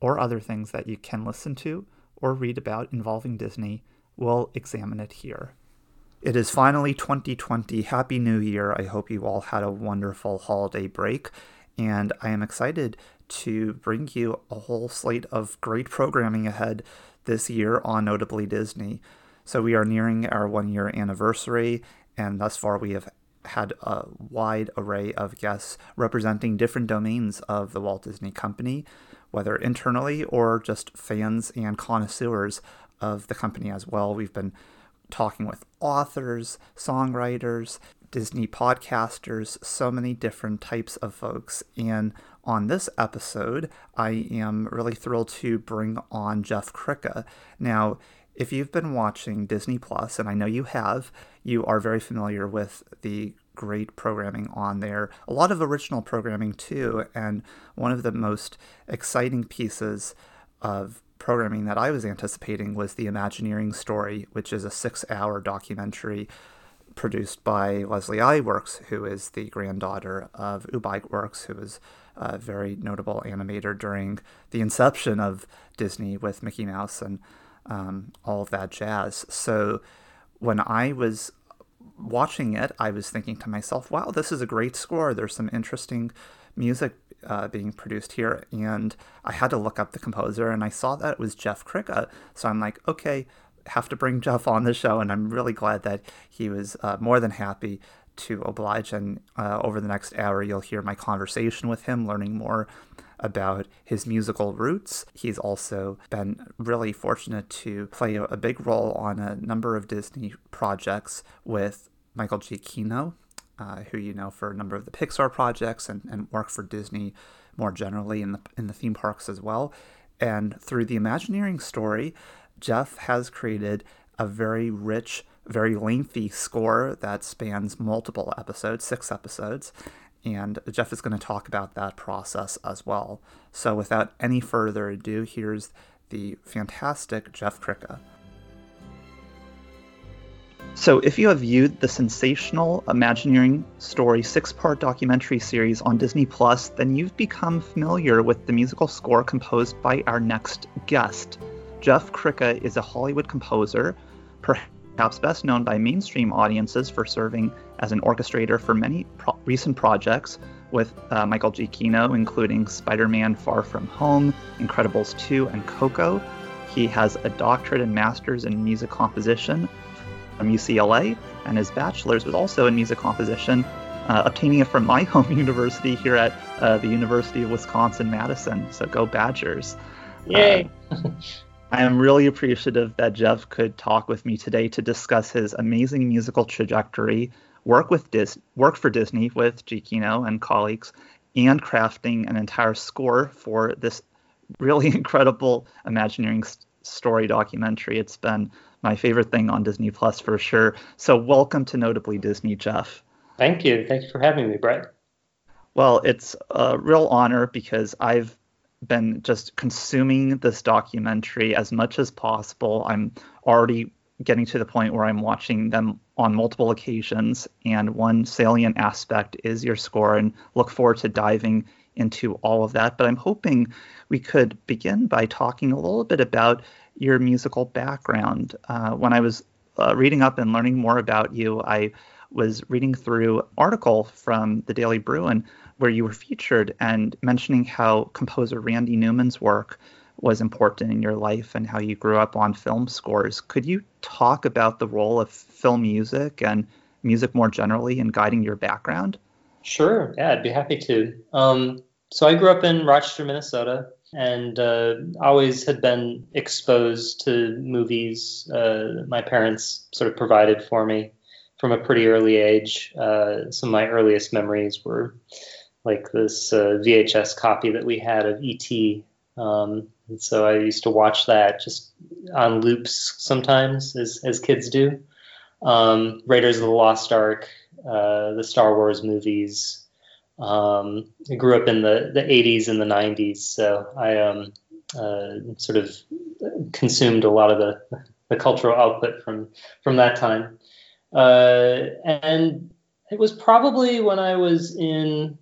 or other things that you can listen to or read about involving Disney, we'll examine it here. It is finally 2020. Happy New Year. I hope you all had a wonderful holiday break. And I am excited to bring you a whole slate of great programming ahead this year on Notably Disney. So, we are nearing our one year anniversary, and thus far we have had a wide array of guests representing different domains of the Walt Disney Company, whether internally or just fans and connoisseurs of the company as well. We've been talking with authors, songwriters, Disney podcasters, so many different types of folks. And on this episode, I am really thrilled to bring on Jeff Kryka. Now, if you've been watching Disney Plus, and I know you have, you are very familiar with the great programming on there. A lot of original programming too, and one of the most exciting pieces of programming that I was anticipating was the Imagineering story, which is a six-hour documentary produced by Leslie Iwerks, who is the granddaughter of Ub Iwerks, who was a very notable animator during the inception of Disney with Mickey Mouse and um, all of that jazz. So when I was watching it, I was thinking to myself, wow, this is a great score. There's some interesting music uh, being produced here. And I had to look up the composer and I saw that it was Jeff Kryka. So I'm like, okay, have to bring Jeff on the show. And I'm really glad that he was uh, more than happy to oblige. And uh, over the next hour, you'll hear my conversation with him, learning more about his musical roots. He's also been really fortunate to play a big role on a number of Disney projects with Michael Giacchino, uh, who you know for a number of the Pixar projects and, and work for Disney more generally in the in the theme parks as well. And through the Imagineering story, Jeff has created a very rich, very lengthy score that spans multiple episodes, six episodes. And Jeff is going to talk about that process as well. So, without any further ado, here's the fantastic Jeff Kryka. So, if you have viewed the sensational Imagineering story six part documentary series on Disney Plus, then you've become familiar with the musical score composed by our next guest. Jeff Kryka is a Hollywood composer, perhaps best known by mainstream audiences for serving as an orchestrator for many pro- recent projects with uh, Michael Giacchino, including Spider Man Far From Home, Incredibles 2, and Coco. He has a doctorate and master's in music composition from UCLA, and his bachelor's was also in music composition, uh, obtaining it from my home university here at uh, the University of Wisconsin Madison. So go Badgers! Yay! I am really appreciative that Jeff could talk with me today to discuss his amazing musical trajectory, work with Dis- work for Disney with Giacchino and colleagues, and crafting an entire score for this really incredible Imagineering s- story documentary. It's been my favorite thing on Disney Plus for sure. So welcome to Notably Disney, Jeff. Thank you. Thank you for having me, Brett. Well, it's a real honor because I've been just consuming this documentary as much as possible. I'm already getting to the point where I'm watching them on multiple occasions, and one salient aspect is your score, and look forward to diving into all of that. But I'm hoping we could begin by talking a little bit about your musical background. Uh, when I was uh, reading up and learning more about you, I was reading through article from the Daily Bruin where you were featured and mentioning how composer Randy Newman's work was important in your life and how you grew up on film scores. Could you talk about the role of film music and music more generally in guiding your background? Sure. Yeah, I'd be happy to. Um, so I grew up in Rochester, Minnesota, and uh, always had been exposed to movies. Uh, my parents sort of provided for me from a pretty early age. Uh, some of my earliest memories were like this uh, VHS copy that we had of E.T. Um, and so I used to watch that just on loops sometimes, as as kids do. Um, Raiders of the Lost Ark, uh, the Star Wars movies. Um, I grew up in the the 80s and the 90s, so I um, uh, sort of consumed a lot of the the cultural output from from that time. Uh, and it was probably when I was in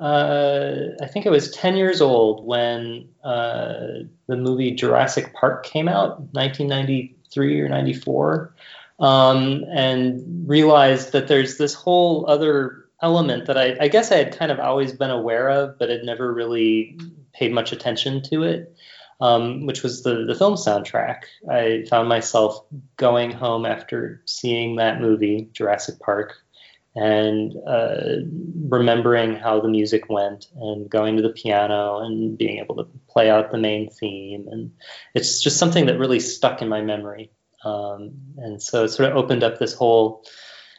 uh, I think I was 10 years old when uh, the movie Jurassic Park came out, 1993 or 94, um, and realized that there's this whole other element that I, I, guess I had kind of always been aware of, but had never really paid much attention to it, um, which was the, the film soundtrack. I found myself going home after seeing that movie, Jurassic Park, and uh, remembering how the music went and going to the piano and being able to play out the main theme. And it's just something that really stuck in my memory. Um, and so it sort of opened up this whole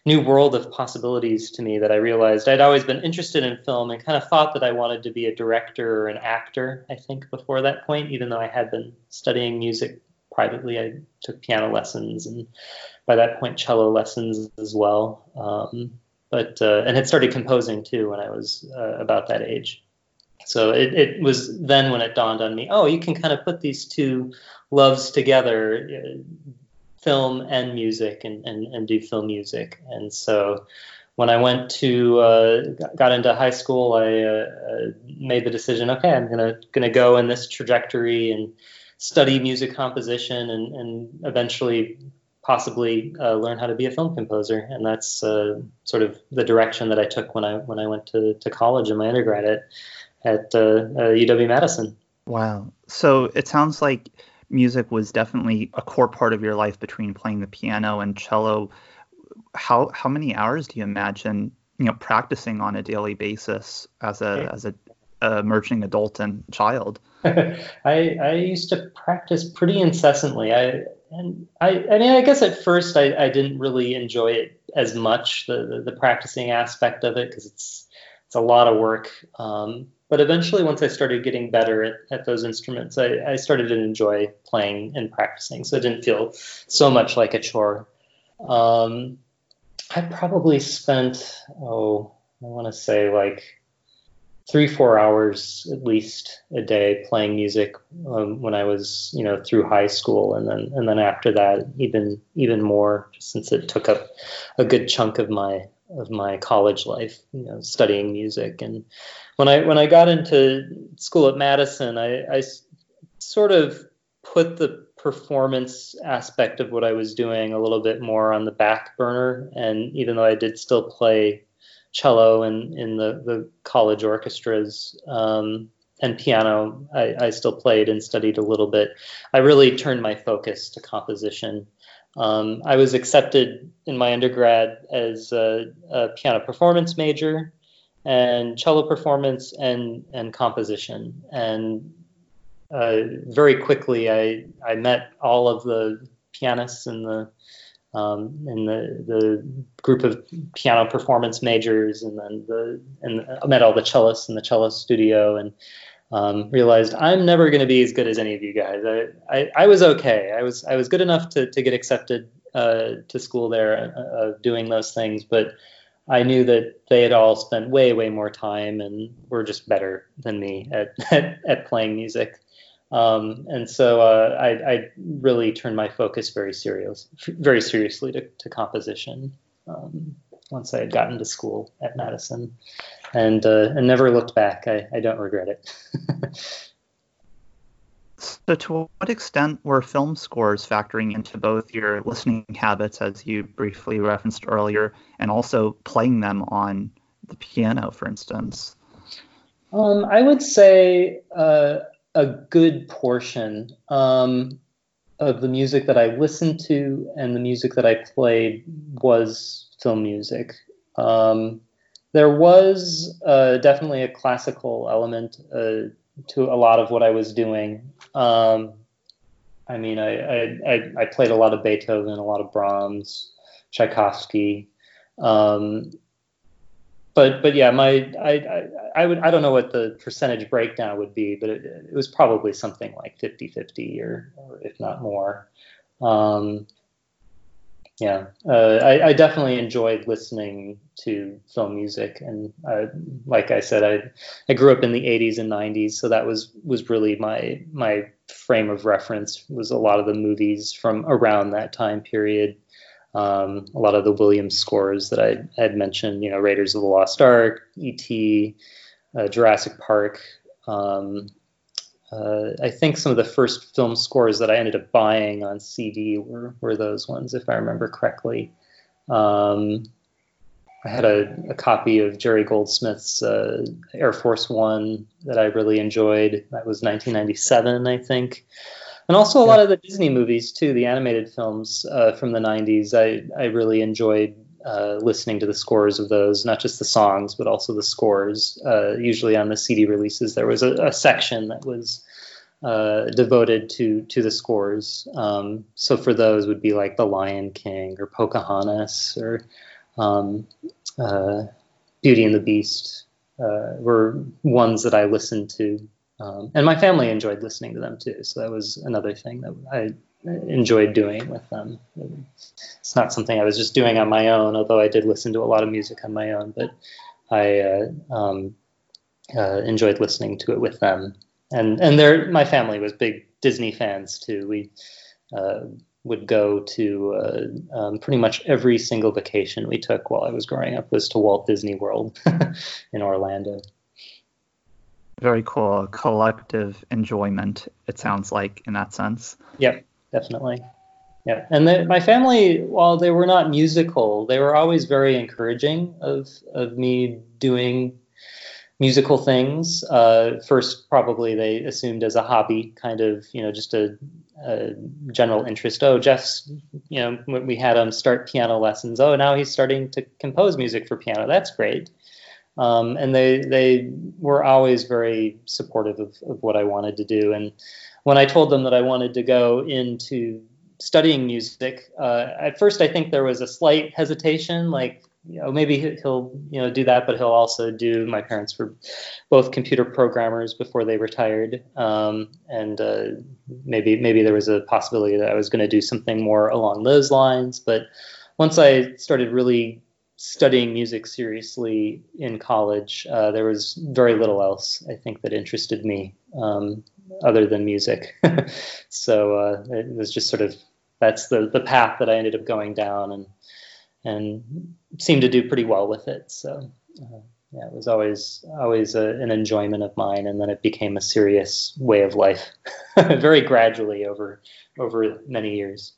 new world of possibilities to me that i realized i'd always been interested in film and kind of thought that i wanted to be a director or an actor i think before that point even though i had been studying music privately. I took piano lessons and by that point cello lessons as well. Um, but uh, and had started composing too when I was uh, about that age. So it, it was then when it dawned on me, oh, you can kind of put these two loves together, uh, film and music, and, and, and do film music. And so when I went to uh, got into high school, I uh, uh, made the decision, okay, I'm gonna gonna go in this trajectory and study music composition and, and eventually possibly uh, learn how to be a film composer, and that's uh, sort of the direction that I took when I when I went to, to college in my undergrad at at UW uh, uh, Madison. Wow! So it sounds like music was definitely a core part of your life between playing the piano and cello. How how many hours do you imagine you know practicing on a daily basis as a as a, a emerging adult and child? I I used to practice pretty incessantly. I and I, I mean, I guess at first I, I didn't really enjoy it as much the the, the practicing aspect of it because it's it's a lot of work. Um, but eventually, once I started getting better at, at those instruments, I, I started to enjoy playing and practicing. So it didn't feel so much like a chore. Um, I probably spent oh, I want to say like three four hours at least a day playing music um, when I was you know through high school. And then and then after that even even more since it took up a good chunk of my of my college life you know studying music. And when I when I got into school at Madison I, I sort of put the performance aspect of what I was doing a little bit more on the back burner. And even though I did still play cello and in the, the college orchestras um, and piano I, I, still played and studied a little bit. I really turned my focus to composition. Um, i was accepted in my undergrad as a, a, piano performance major and cello performance and, and composition. And uh, very quickly I, I met all of the pianists in the um, and the the group of piano performance majors, and then the and I met all the cellists in the cello studio, and um, realized I'm never going to be as good as any of you guys. I, I, I, was okay. I was I was good enough to to get accepted uh, to school there, uh, doing those things, but I knew that they had all spent way, way more time and were just better than me at, at, at playing music. Um, and so uh, I, I, really turned my focus very serious, very seriously to, to composition um, once I had gotten to school at Madison, and uh, and never looked back. I, I don't regret it. So, to what extent were film scores factoring into both your listening habits, as you briefly referenced earlier, and also playing them on the piano, for instance? Um, I would say uh, a good portion um, of the music that I listened to and the music that I played was film music. Um, there was uh, definitely a classical element uh, to a lot of what I was doing. Um, I mean, I, I, I, played a lot of Beethoven, a lot of Brahms, Tchaikovsky. Um, but but yeah, my I, I, I would I don't know what the percentage breakdown would be, but it, it was probably something like 50-50 or, or if not more. Um, yeah, uh, I, I, definitely enjoyed listening to film music, and uh, like I said, I I grew up in the '80s and '90s, so that was was really my my frame of reference was a lot of the movies from around that time period. Um, a lot of the Williams scores that I had mentioned, you know, Raiders of the Lost Ark, E.T., uh, Jurassic Park, um, uh, I think some of the first film scores that I ended up buying on CD were, were those ones, if I remember correctly. Um, I had a, a, copy of Jerry Goldsmith's uh, Air Force One that I really enjoyed. That was 1997, I think. And also a lot of the Disney movies, too, the animated films uh, from the 90s. I, I really enjoyed uh, listening to the scores of those, not just the songs, but also the scores. Uh, usually on the CD releases, there was a, a section that was uh, devoted to to the scores. Um, so for those would be like The Lion King or Pocahontas or um, uh, Beauty and the Beast uh, were ones that I listened to. Um, and my family enjoyed listening to them too. So that was another thing that I enjoyed doing with them. It's not something I was just doing on my own, although I did listen to a lot of music on my own, but I uh, um, uh, enjoyed listening to it with them. And and my family was big Disney fans too. We uh, would go to uh, um, pretty much every single vacation we took while I was growing up was to Walt Disney World in Orlando. Very cool. Collective enjoyment, it sounds like, in that sense. Yep definitely. Yeah, and the, my family, while they were not musical, they were always very encouraging of of me doing musical things. Uh, first, probably they assumed as a hobby, kind of, you know, just a, a, general interest. Oh, Jeff's, you know, we had him start piano lessons. Oh, now he's starting to compose music for piano. That's great. Um, and they they were always very supportive of, of what I wanted to do. And when I told them that I wanted to go into studying music, uh, at first I think there was a slight hesitation, like you know maybe he'll you know do that, but he'll also do. My parents were both computer programmers before they retired, um, and uh, maybe maybe there was a possibility that I was going to do something more along those lines. But once I started really studying music seriously in college, uh, there was very little else I think that interested me. Um, other than music. so uh, it was just sort of that's the the path that I ended up going down and and seemed to do pretty well with it. So uh, yeah, it was always always a, an enjoyment of mine, and then it became a serious way of life, very gradually over over many years.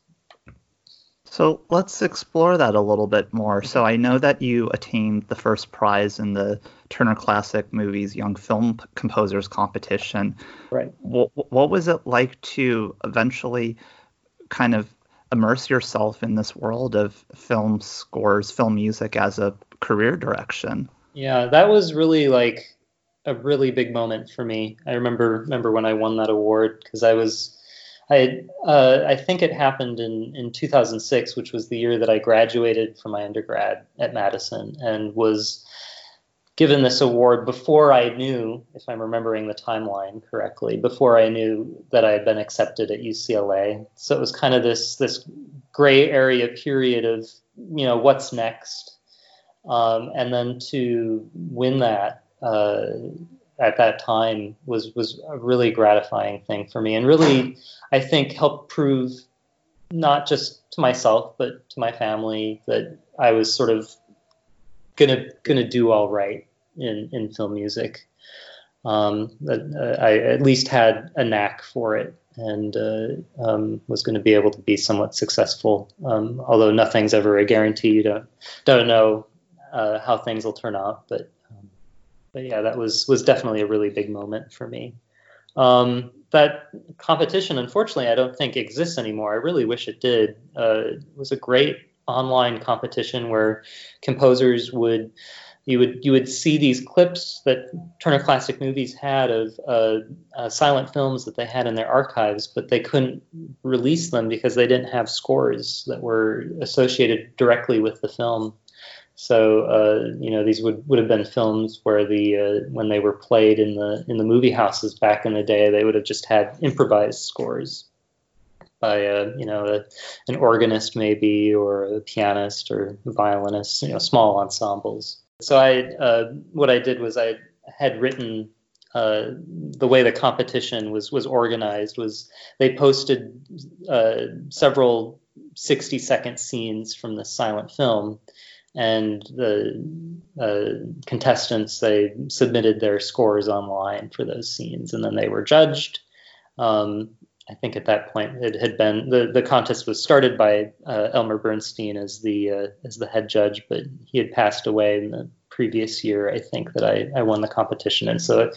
So let's explore that a little bit more. So I know that you attained the first prize in the Turner Classic Movies Young Film Composers Competition. Right. What, what was it like to eventually kind of immerse yourself in this world of film scores, film music as a career direction? Yeah, that was really like a really big moment for me. I remember remember when I won that award because I was I uh, I think it happened in in 2006, which was the year that I graduated from my undergrad at Madison, and was given this award before I knew, if I'm remembering the timeline correctly, before I knew that I had been accepted at UCLA. So it was kind of this this gray area period of you know what's next. um, and then to win that uh, at that time was was a really gratifying thing for me, and really I think helped prove not just to myself but to my family that I was sort of gonna gonna do all right in in film music. Um, that uh, I at least had a knack for it and uh, um, was going to be able to be somewhat successful. Um, although nothing's ever a guarantee. You don't don't know uh, how things will turn out, but but yeah, that was was definitely a really big moment for me. Um, that competition, unfortunately, I don't think exists anymore. I really wish it did. Uh, it was a great online competition where composers would you would you would see these clips that Turner Classic Movies had of uh, uh, silent films that they had in their archives, but they couldn't release them because they didn't have scores that were associated directly with the film. So uh, you know these would, would have been films where the uh, when they were played in the in the movie houses back in the day, they would have just had improvised scores by a you know a, an organist maybe or a pianist or a violinist, you know small ensembles. So I uh, what I did was I had written uh, the way the competition was was organized was they posted uh, several 60 second scenes from the silent film and the uh, contestants they submitted their scores online for those scenes and then they were judged um, I think at that point it had been the, the contest was started by uh, Elmer Bernstein as the uh, as the head judge, but he had passed away in the previous year. I think that I, I won the competition, and so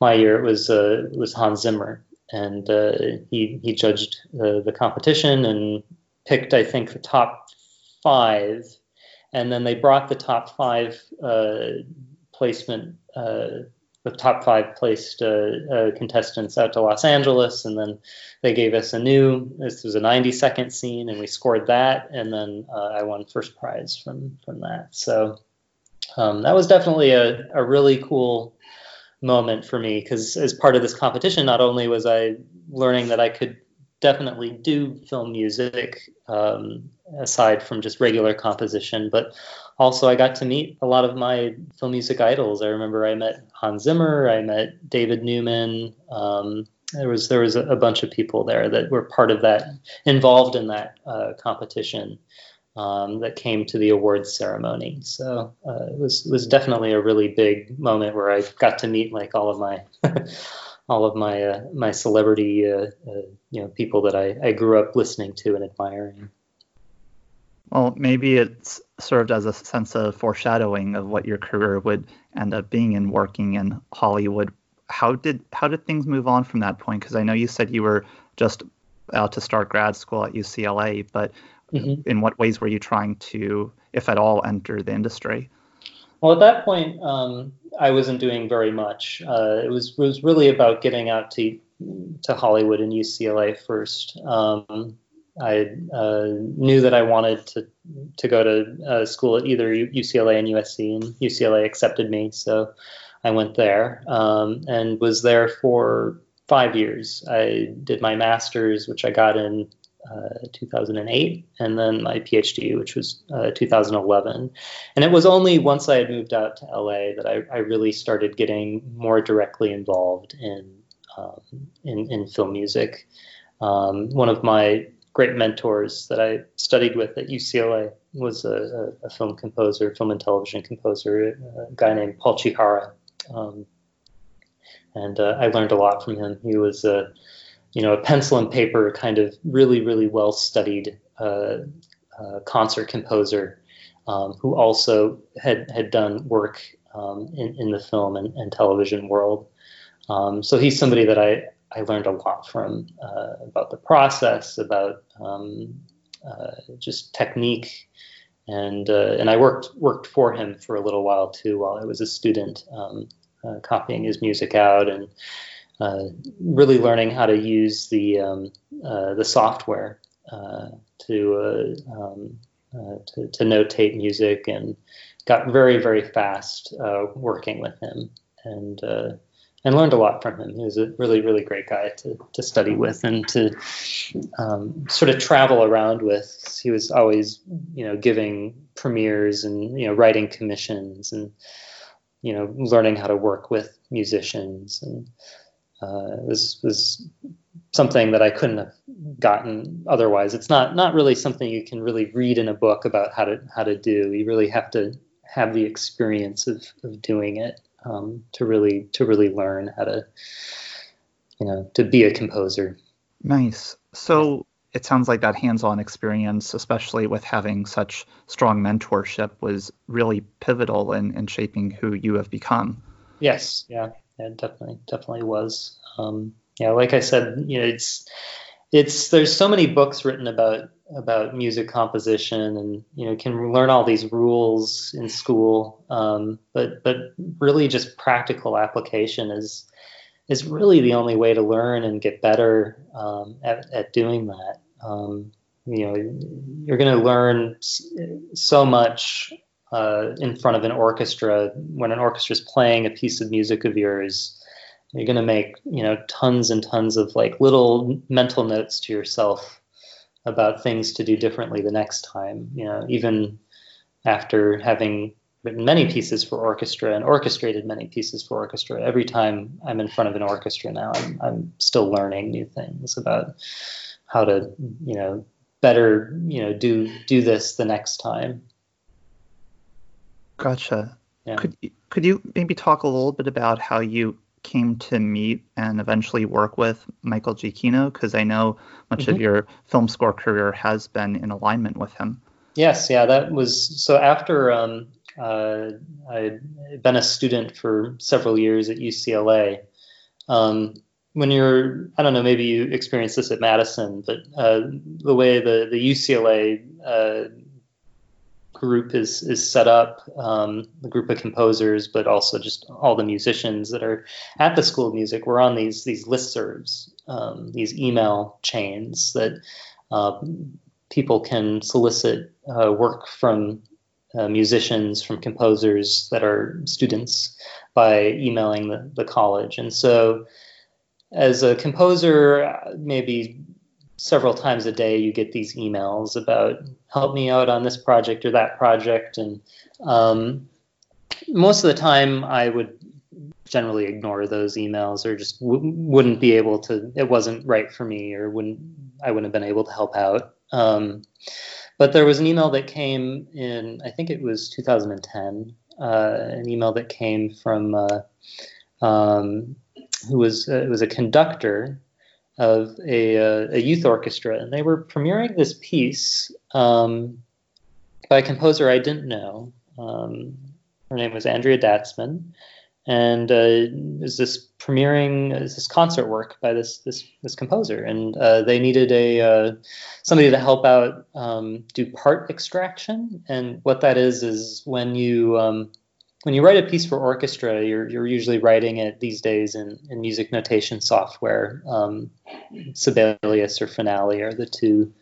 my year it was uh, was Hans Zimmer, and uh, he he judged uh, the competition and picked I think the top five, and then they brought the top five uh, placement the top five placed uh, uh, contestants out to Los Angeles, and then they gave us a new. This was a 90 second scene, and we scored that, and then uh, I won first prize from from that. So um, that was definitely a, a really cool moment for me because as part of this competition, not only was I learning that I could definitely do film music um, aside from just regular composition, but also I got to meet a lot of my film music idols. I remember I met Hans Zimmer, I met David Newman. Um, there was there was a, bunch of people there that were part of that, involved in that uh, competition um, that came to the awards ceremony. So uh, it was it was definitely a really big moment where I got to meet like all of my all of my uh, my celebrity uh, uh, you know people that I, I grew up listening to and admiring. Well, maybe it's served as a sense of foreshadowing of what your career would end up being in working in Hollywood. How did how did things move on from that point? Because I know you said you were just out to start grad school at UCLA, but mm-hmm. in what ways were you trying to, if at all, enter the industry? Well, at that point, um, I wasn't doing very much. Uh, it was was really about getting out to to Hollywood and UCLA first. Um, I uh, knew that I wanted to to go to uh, school at either UCLA and USC, and UCLA accepted me, so I went there um, and was there for five years. I did my master's, which I got in uh, 2008, and then my PhD, which was uh, 2011. And it was only once I had moved out to LA that I, I really started getting more directly involved in um, in, in, film music. Um, one of my great mentors that I studied with at UCLA was a, a, film composer, film and television composer, a guy named Paul Chihara. Um, and uh, I learned a lot from him. He was a you know, a pencil and paper kind of really, really well studied uh, uh, concert composer um, who also had had done work um, in, in the film and, and television world. Um, so he's somebody that I, I learned a lot from uh, about the process, about um, uh, just technique, and uh, and I worked worked for him for a little while too while I was a student, um, uh, copying his music out and uh, really learning how to use the um, uh, the software uh, to, uh, um, uh, to, to notate music and got very very fast working with him. And and learned a lot from him. He was a really, really great guy to, to study with and to um, sort of travel around with. He was always, you know, giving premieres and you know writing commissions and you know learning how to work with musicians and uh, was was something that I couldn't have gotten otherwise. It's not not really something you can really read in a book about how to how to do. You really have to have the experience of, of doing it um, to really to really learn how to you know to be a composer. Nice. So it sounds like that hands-on experience, especially with having such strong mentorship, was really pivotal in, in shaping who you have become. Yes, yeah, it definitely definitely was. Um, yeah, like I said, you know, it's it's there's so many books written about about music composition and you know can learn all these rules in school. Um, but but really just practical application is is really the only way to learn and get better um, at, at doing that. Um, you know you're going to learn so much uh, in front of an orchestra. When an orchestra is playing a piece of music of yours you're going to make you know tons and tons of like little mental notes to yourself about things to do differently the next time. You know, even after having written many pieces for orchestra and orchestrated many pieces for orchestra, every time I'm in front of an orchestra now, I'm, I'm still learning new things about how to, you know, better, you know, do do this the next time. Gotcha. Yeah. Could could you maybe talk a little bit about how you came to meet and eventually work with Michael Giacchino? Because I know much mm-hmm. of your film score career has been in alignment with him. Yes, yeah, that was so. After um, uh, I'd been a student for several years at UCLA. Um, when you're, I don't know, maybe you experienced this at Madison, but uh, the way the the UCLA uh, group is is set up, um, the group of composers, but also just all the musicians that are at the School of Music. We're on these these listservs, um, these email chains that uh, people can solicit uh, work from uh, musicians, from composers that are students by emailing the, the college. And so, as a composer, maybe several times a day you get these emails about help me out on this project or that project and um, most of the time i would generally ignore those emails or just w- wouldn't be able to it wasn't right for me or wouldn't i wouldn't have been able to help out. Um, but there was an email that came in i think it was 2010 uh, an email that came from uh, um, who was uh, it was a conductor of a, uh, a, youth orchestra, and they were premiering this piece um, by a composer I didn't know. Um, her name was Andrea Datzman, and uh, it was this premiering uh, this concert work by this this this composer, and uh, they needed a uh, somebody to help out um, do part extraction, and what that is is when you um, when you write a piece for orchestra, you're, you're usually writing it these days in, in music notation software. Um, Sibelius or Finale are the two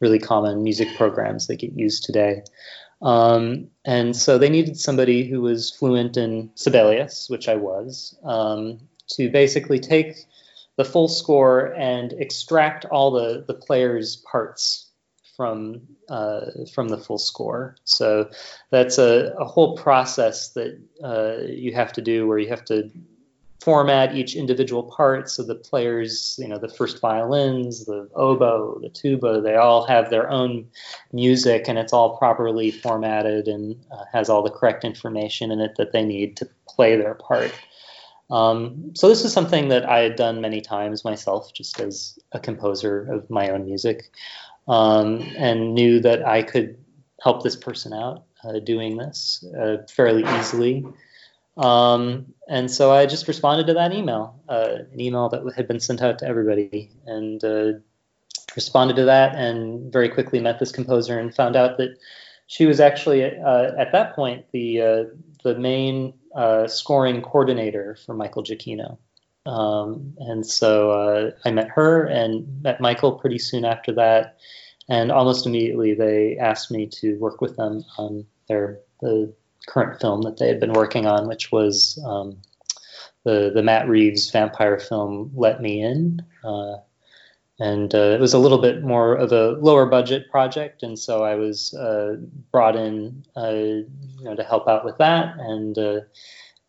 really common music programs that get used today. Um, and so they needed somebody who was fluent in Sibelius, which I was, um, to basically take the full score and extract all the, the player's parts from uh, from the full score. So that's a, a whole process that uh, you have to do where you have to format each individual part so the players, you know, the first violins, the oboe, the tuba, they all have their own music and it's all properly formatted and uh, has all the correct information in it that they need to play their part. Um, so this is something that I had done many times myself, just as a composer of my own music um, and knew that I could help this person out uh, doing this uh, fairly easily. Um, and so I just responded to that email, uh, an email that had been sent out to everybody, and uh, responded to that, and very quickly met this composer and found out that she was actually uh, at that point the uh, the main scoring coordinator for Michael Giacchino. Um, and so I met her and met Michael pretty soon after that. And almost immediately they asked me to work with them on their the current film that they had been working on, which was um, the the Matt Reeves vampire film Let Me In. Uh, and uh, it was a little bit more of a lower budget project, and so I was uh, brought in, uh, you know, to help out with that, and uh,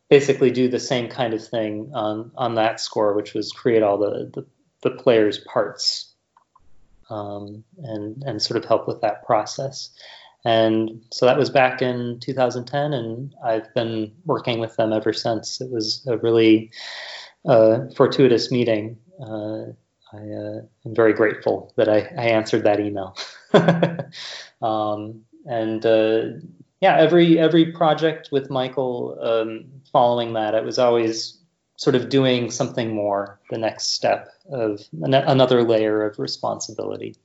basically do the same kind of thing on on that score, which was create all the the, the players' parts, um, and and sort of help with that process. And so that was back in 2010, and I've been working with them ever since. It was a really uh, fortuitous meeting. Uh, I uh, am very grateful that I, I answered that email. um, and uh, yeah, every every project with Michael um, following that, it was always sort of doing something more, the next step of an- another layer of responsibility.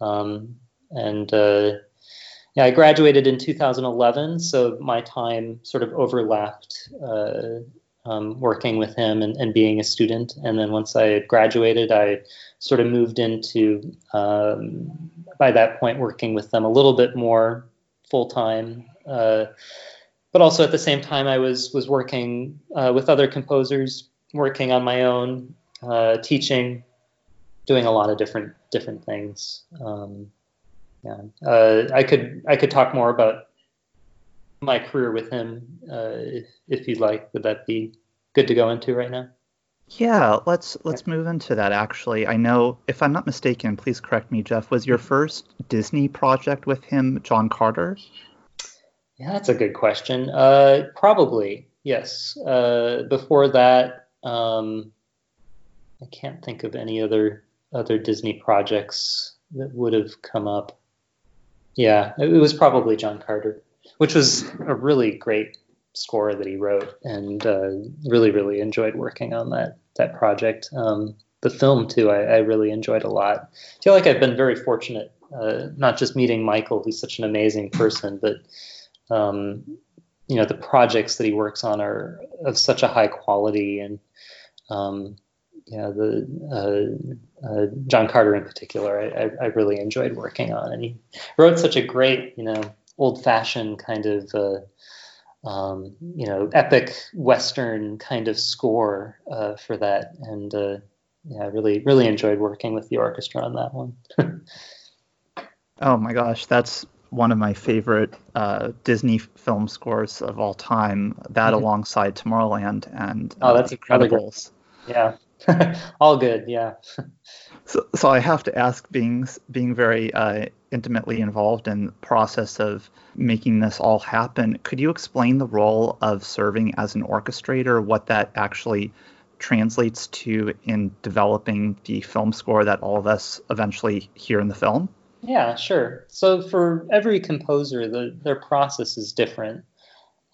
Um, and uh, yeah, I graduated in 2011, so my time sort of overlapped uh, um, working with him and, and, being a student. And then once I graduated, I sort of moved into, um, by that point, working with them a little bit more full time. Uh, but also at the same time, I was was working uh, with other composers, working on my own, uh, teaching, doing a lot of different different things. Um, yeah, uh, I could I could talk more about my career with him uh, if, if you'd like. Would that be good to go into right now? Yeah, let's let's move into that. Actually, I know if I'm not mistaken, please correct me, Jeff. Was your first Disney project with him John Carter? Yeah, that's a good question. Uh, probably yes. Uh, before that, um, I can't think of any other other Disney projects that would have come up. Yeah, it was probably John Carter which was a really great score that he wrote, and uh, really really enjoyed working on that that project. Um, the film too, I, I, really enjoyed a lot. I feel like I've been very fortunate, uh, not just meeting Michael, who's such an amazing person, but um, you know the projects that he works on are of such a high quality, and um, yeah, the uh, uh, John Carter in particular, I, I, really enjoyed working on, and he wrote such a great, you know, old-fashioned kind of uh, um, you know epic western kind of score uh, for that, and uh, yeah, I really really enjoyed working with the orchestra on that one. oh my gosh, that's one of my favorite uh, Disney film scores of all time. That mm-hmm. alongside Tomorrowland and oh, that's uh, incredible. Yeah, all good. Yeah. So, so I have to ask, being being very uh, intimately involved in the process of making this all happen, could you explain the role of serving as an orchestrator, what that actually translates to in developing the film score that all of us eventually hear in the film? Yeah, sure. So for every composer, the, their process is different.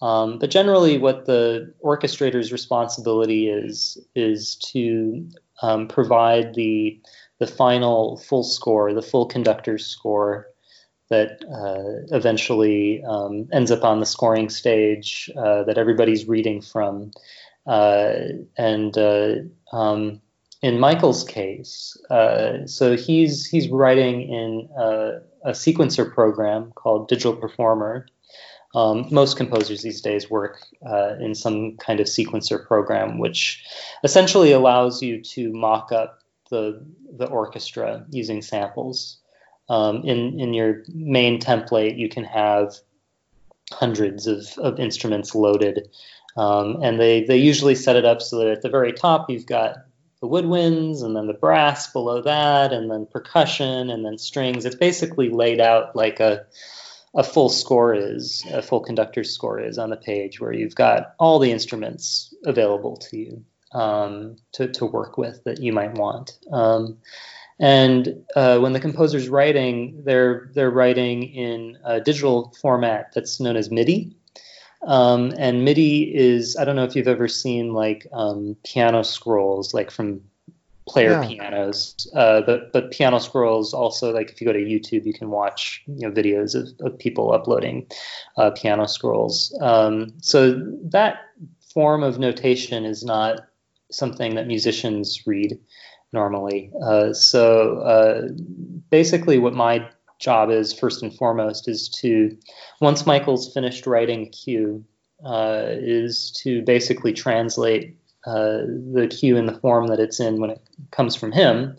Um, but generally, what the orchestrator's responsibility is is to um, provide the the final full score, the full conductor's score that uh, eventually um, ends up on the scoring stage uh, that everybody's reading from. Uh, and uh, um, in Michael's case, uh, so he's he's writing in a, a sequencer program called Digital Performer. Um, most composers these days work uh, in some kind of sequencer program, which essentially allows you to mock up the the orchestra using samples. Um, in in your main template, you can have hundreds of, of instruments loaded, um, and they they usually set it up so that at the very top you've got the woodwinds, and then the brass below that, and then percussion, and then strings. It's basically laid out like a a full score is, a full conductor's score is on the page, where you've got all the instruments available to you um, to, to work with that you might want. Um, and uh, when the composer's writing, they're they're writing in a digital format that's known as MIDI. Um, and MIDI is I don't know if you've ever seen like um, piano scrolls, like from player yeah. pianos. Uh, but but piano scrolls also like if you go to YouTube, you can watch you know videos of, of people uploading uh, piano scrolls. Um, so that form of notation is not something that musicians read normally. Uh, so uh, basically, what my job is first and foremost is to once Michael's finished writing a cue, uh, is to basically translate uh, the cue in the form that it's in when it comes from him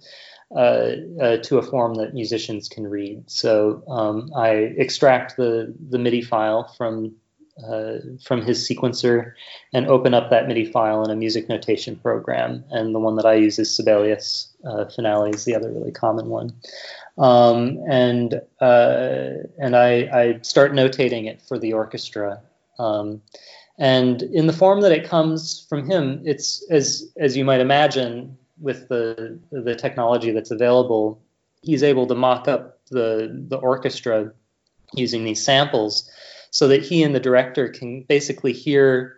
uh, uh, to a form that musicians can read. So um, I extract the the MIDI file from uh, from his sequencer and open up that MIDI file in a music notation program. And the one that I use is Sibelius uh, Finale is the other really common one. Um, and uh, and I, I, start notating it for the orchestra. Um, and in the form that it comes from him, it's as as you might imagine with the the technology that's available, he's able to mock up the the orchestra using these samples so that he and the director can basically hear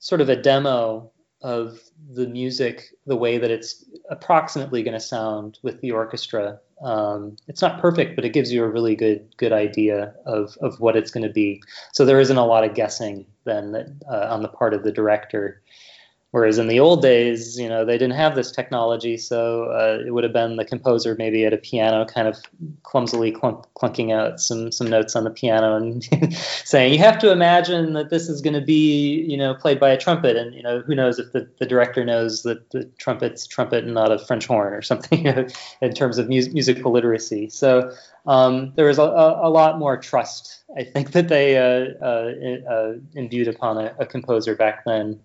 sort of a demo of the music the way that it's approximately going to sound with the orchestra. Um, it's not perfect, but it gives you a really good good idea of of what it's going to be. So there isn't a lot of guessing then that, uh, on the part of the director. Whereas in the old days, you know, they didn't have this technology, so uh, it would have been the composer maybe at a piano, kind of clumsily clunk, clunking out some some notes on the piano and saying, "You have to imagine that this is going to be, you know, played by a trumpet." And you know, who knows if the, the director knows that the trumpet's trumpet and not a French horn or something in terms of mu- musical literacy. So um, there was a, a, lot more trust, I think, that they uh, uh, uh imbued upon a, a composer back then.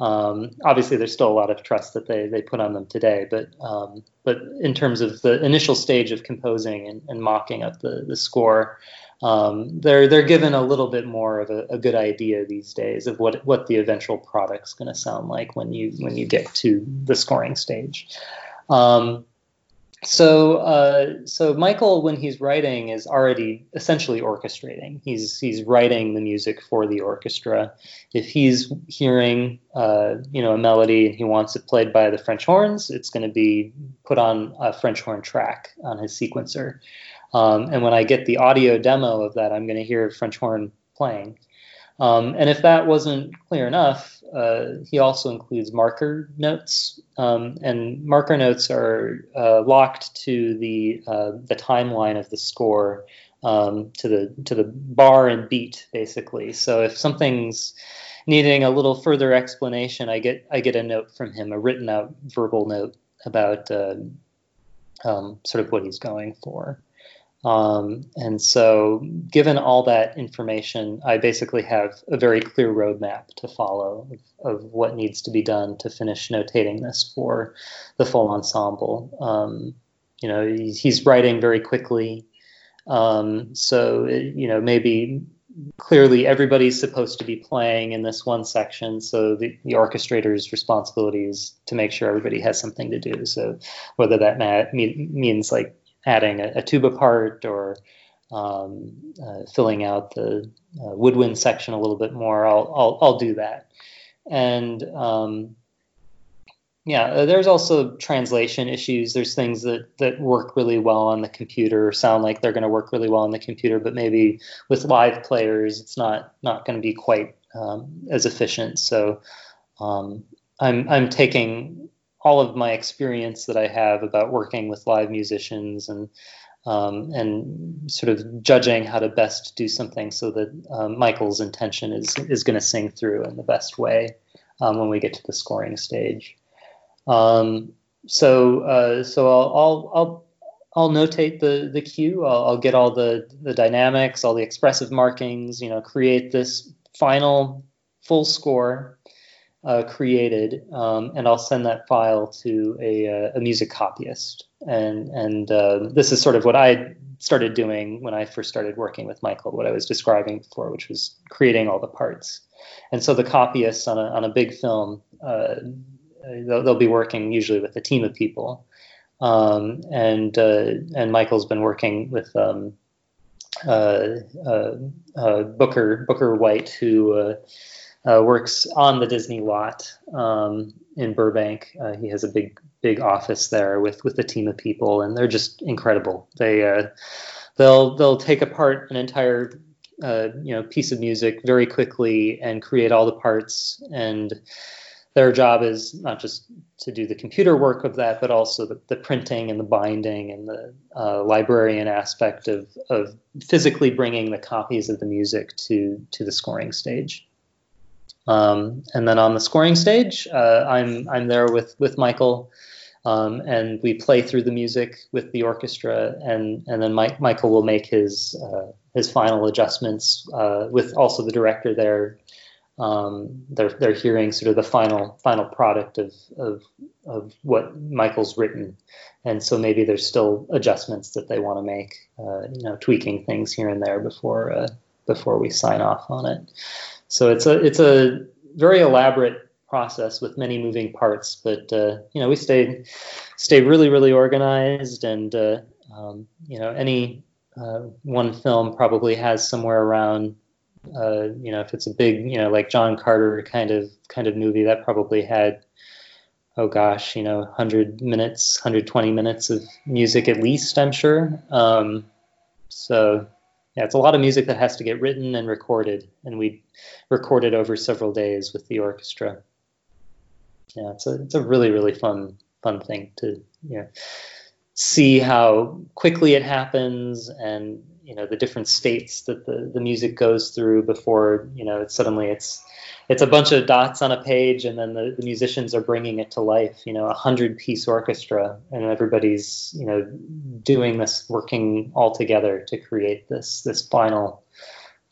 Um, obviously, there's still a lot of trust that they, they put on them today, but um, but in terms of the initial stage of composing and, and mocking up the, the score, um, they're they're given a little bit more of a, a, good idea these days of what what the eventual product's going to sound like when you when you get to the scoring stage. Um, so uh, so Michael, when he's writing, is already essentially orchestrating. He's he's writing the music for the orchestra. If he's hearing uh, you know a melody and he wants it played by the French horns, it's going to be put on a French horn track on his sequencer. Um, and when I get the audio demo of that, I'm going to hear French horn playing. Um, and if that wasn't clear enough, uh, he also includes marker notes, um, and marker notes are uh, locked to the uh, the timeline of the score, um, to the to the bar and beat basically. So if something's needing a little further explanation, I get I get a note from him, a written out verbal note about uh, um, sort of what he's going for. Um, and so, given all that information, I basically have a very clear roadmap to follow of, of what needs to be done to finish notating this for the full ensemble. Um, you know, he's, writing very quickly. Um, so, it, you know, maybe clearly everybody's supposed to be playing in this one section. So, the, the orchestrator's responsibility is to make sure everybody has something to do. So, whether that ma- means like adding a, a tuba part or um, uh, filling out the uh, woodwind section a little bit more, I'll, I'll, I'll do that. And um, yeah, uh, there's also translation issues. There's things that, that work really well on the computer, sound like they're going to work really well on the computer, but maybe with live players, it's not not going to be quite um, as efficient. So um, I'm I'm taking all of my experience that I have about working with live musicians and um, and sort of judging how to best do something so that um, Michael's intention is is going to sing through in the best way um, when we get to the scoring stage. Um, so uh, so I'll, I'll, I'll I'll notate the the cue. I'll, I'll, get all the the dynamics, all the expressive markings. You know, create this final full score uh, created, um, and I'll send that file to a, uh, a music copyist. And and uh, this is sort of what I started doing when I first started working with Michael. What I was describing before, which was creating all the parts. And so the copyists on a on a big film, uh, they'll, they'll, be working usually with a team of people. Um, and uh, and Michael's been working with. Um, uh, Booker Booker White, who uh, works on the Disney lot um, in Burbank. Uh, he has a big big office there with with a team of people, and they're just incredible. They uh, they'll they'll take apart an entire uh, you know piece of music very quickly and create all the parts and their job is not just to do the computer work of that, but also the, the printing and the binding and the uh, librarian aspect of, of physically bringing the copies of the music to to the scoring stage. Um, and then on the scoring stage, uh, I'm I'm there with with Michael, um, and we play through the music with the orchestra, and and then Mike, Michael will make his uh, his final adjustments uh, with also the director there. Um, they're they're hearing sort of the final final product of of of what Michael's written, and so maybe there's still adjustments that they want to make, uh, you know, tweaking things here and there before uh, before we sign off on it. So it's a it's a very elaborate process with many moving parts, but uh, you know we stay stay really really organized, and uh, um, you know any uh, one film probably has somewhere around uh, you know if it's a big you know like John Carter kind of kind of movie that probably had oh gosh you know 100 minutes 120 minutes of music at least I'm sure. Um, so yeah, it's a lot of music that has to get written and recorded, and we recorded over several days with the orchestra. Yeah, it's a it's a really really fun fun thing to you know see how quickly it happens and you know the different states that the, the music goes through before you know it's suddenly it's it's a bunch of dots on a page and then the, the musicians are bringing it to life you know a hundred piece orchestra and everybody's you know doing this working all together to create this this final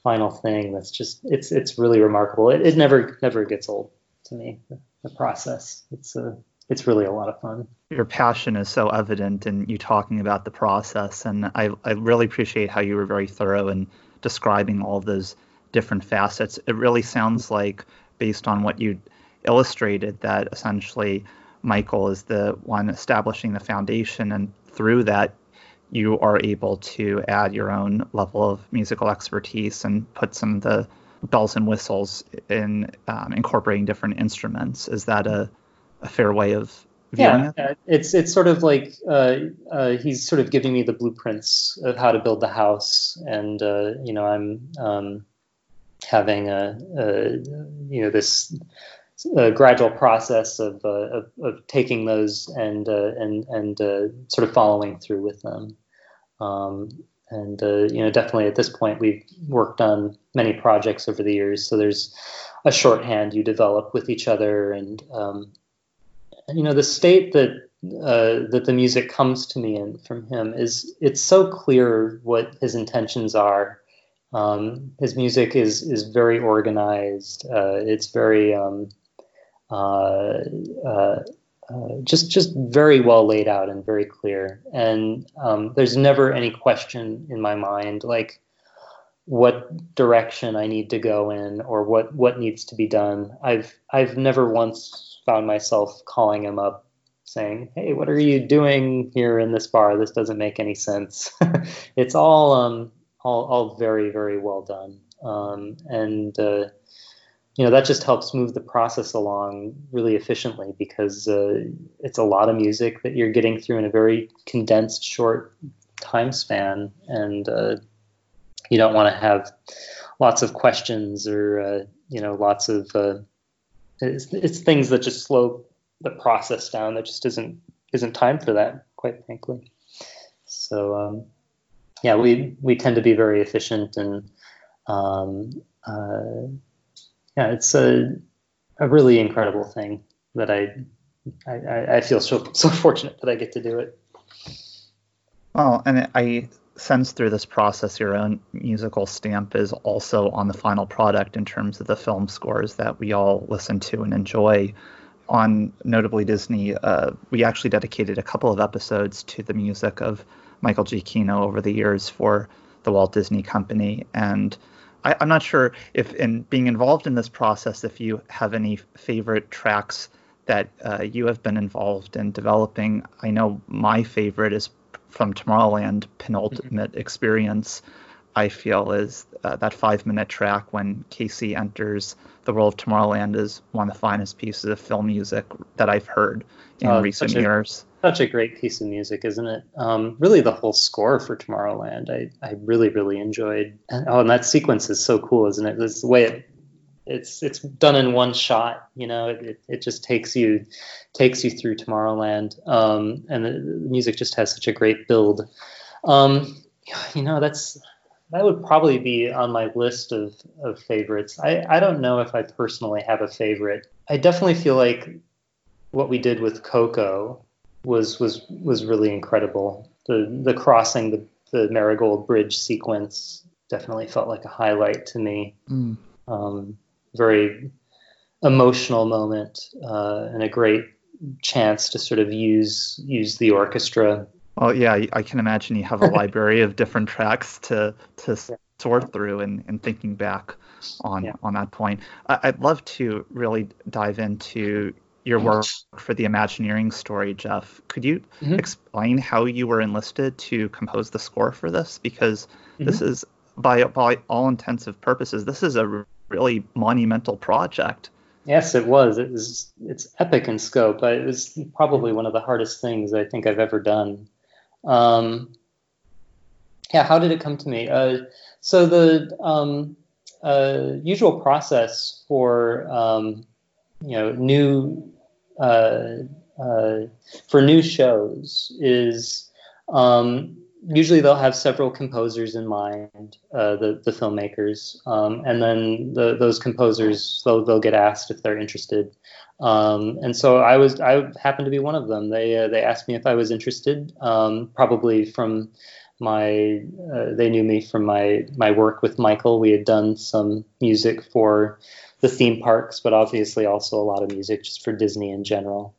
final thing that's just it's it's really remarkable it, it never never gets old to me the process. It's a it's really a lot of fun. Your passion is so evident in you talking about the process, and I I really appreciate how you were very thorough in describing all those different facets. It really sounds like, based on what you illustrated, that essentially Michael is the one establishing the foundation, and through that you are able to add your own level of musical expertise and put some of the bells and whistles in um, incorporating different instruments. Is that a, a fair way of viewing yeah, it? it's it's sort of like uh, uh, he's sort of giving me the blueprints of how to build the house, and uh, you know I'm um, having a, a, you know this gradual process of, uh, of, of taking those and uh, and and uh, sort of following through with them. Um, and uh, you know definitely at this point we've worked on many projects over the years so there's a shorthand you develop with each other and um, you know the state that uh, that the music comes to me in from him is it's so clear what his intentions are um, his music is is very organized uh, it's very um, uh, uh, uh, just just very well laid out and very clear. And um, there's never any question in my mind like what direction I need to go in or what what needs to be done. I've I've never once found myself calling him up saying, "Hey, what are you doing here in this bar? This doesn't make any sense." it's all um all all very very well done. Um, and uh, you know that just helps move the process along really efficiently because uh, it's a lot of music that you're getting through in a very condensed short time span and uh, you don't want to have lots of questions or uh, you know lots of uh, it's, it's, things that just slow the process down that just isn't isn't time for that quite frankly so um, yeah we we tend to be very efficient and um, uh, yeah, it's a a really incredible thing that I I, I feel so so fortunate that I get to do it. Well, and I sense through this process your own musical stamp is also on the final product in terms of the film scores that we all listen to and enjoy. On Notably Disney, uh, we actually dedicated a couple of episodes to the music of Michael Giacchino over the years for the Walt Disney Company, and I, am not sure if in being involved in this process, if you have any favorite tracks that uh, you have been involved in developing. I know my favorite is from Tomorrowland penultimate mm-hmm. experience. I feel is uh, that five minute track when Casey enters the world of Tomorrowland is one of the finest pieces of film music that I've heard in uh, recent years. Such a great piece of music, isn't it? Um, really, the whole score for Tomorrowland, I, I really, really enjoyed. Oh, and that sequence is so cool, isn't it? It's the way it, it's it's done in one shot. You know, it, it, it just takes you takes you through Tomorrowland, um, and the, the, music just has such a great build. Um, you know, that's that would probably be on my list of, of favorites. I, I don't know if I personally have a favorite. I definitely feel like what we did with Coco was was was really incredible. The the crossing the the Marigold Bridge sequence definitely felt like a highlight to me. Mm. Um, very emotional moment uh, and a great chance to sort of use use the orchestra. Well, yeah, I- can imagine you have a library of different tracks to to s- sort through and, and thinking back on Yeah. on that point. I, I'd love to really dive into your work for the Imagineering story, Jeff. Could you Mhm. explain how you were enlisted to compose the score for this? Because this Mm-hmm. is, by by all intensive purposes, this is a really monumental project. Yes, it was. It was. It's epic in scope. It was probably one of the hardest things I think I've ever done. Um, yeah, how did it come to me? Uh, so the um, uh, usual process for um, you know new uh, uh, for new shows is um, usually they'll have several composers in mind, uh, the the filmmakers, um, and then the, those composers they'll they'll get asked if they're interested. Um, and so I was I happened to be one of them. They uh, they asked me if I was interested, um, probably from my uh, they knew me from my my work with Michael. We had done some music for the theme parks, but obviously also a lot of music just for Disney in general.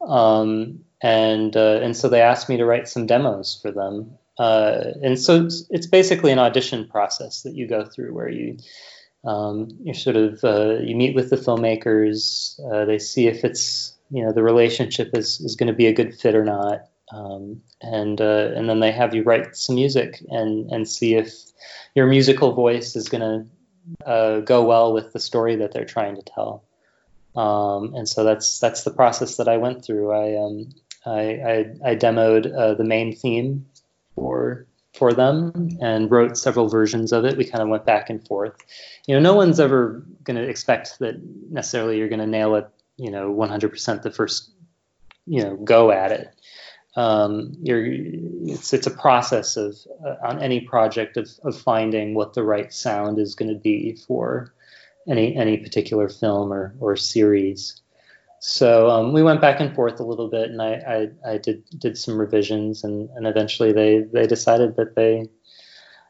Um, and uh, and so they asked me to write some demos for them. Uh, and so it's, it's basically an audition process that you go through where you um, you sort of uh, you meet with the filmmakers. Uh, they see if it's you know the relationship is, is going to be a good fit or not, um, and uh, and then they have you write some music and and see if your musical voice is going to uh, go well with the story that they're trying to tell. Um, and so that's that's the process that I went through. I um, I, I, I demoed uh, the main theme for for them and wrote several versions of it. We kind of went back and forth. You know, no one's ever going to expect that necessarily you're going to nail it. You know, 100% the first you know go at it. Um, you're it's it's a process of uh, on any project of of finding what the right sound is going to be for any any particular film or or series. So um, we went back and forth a little bit, and I, I, I did did some revisions, and, and eventually they, they decided that they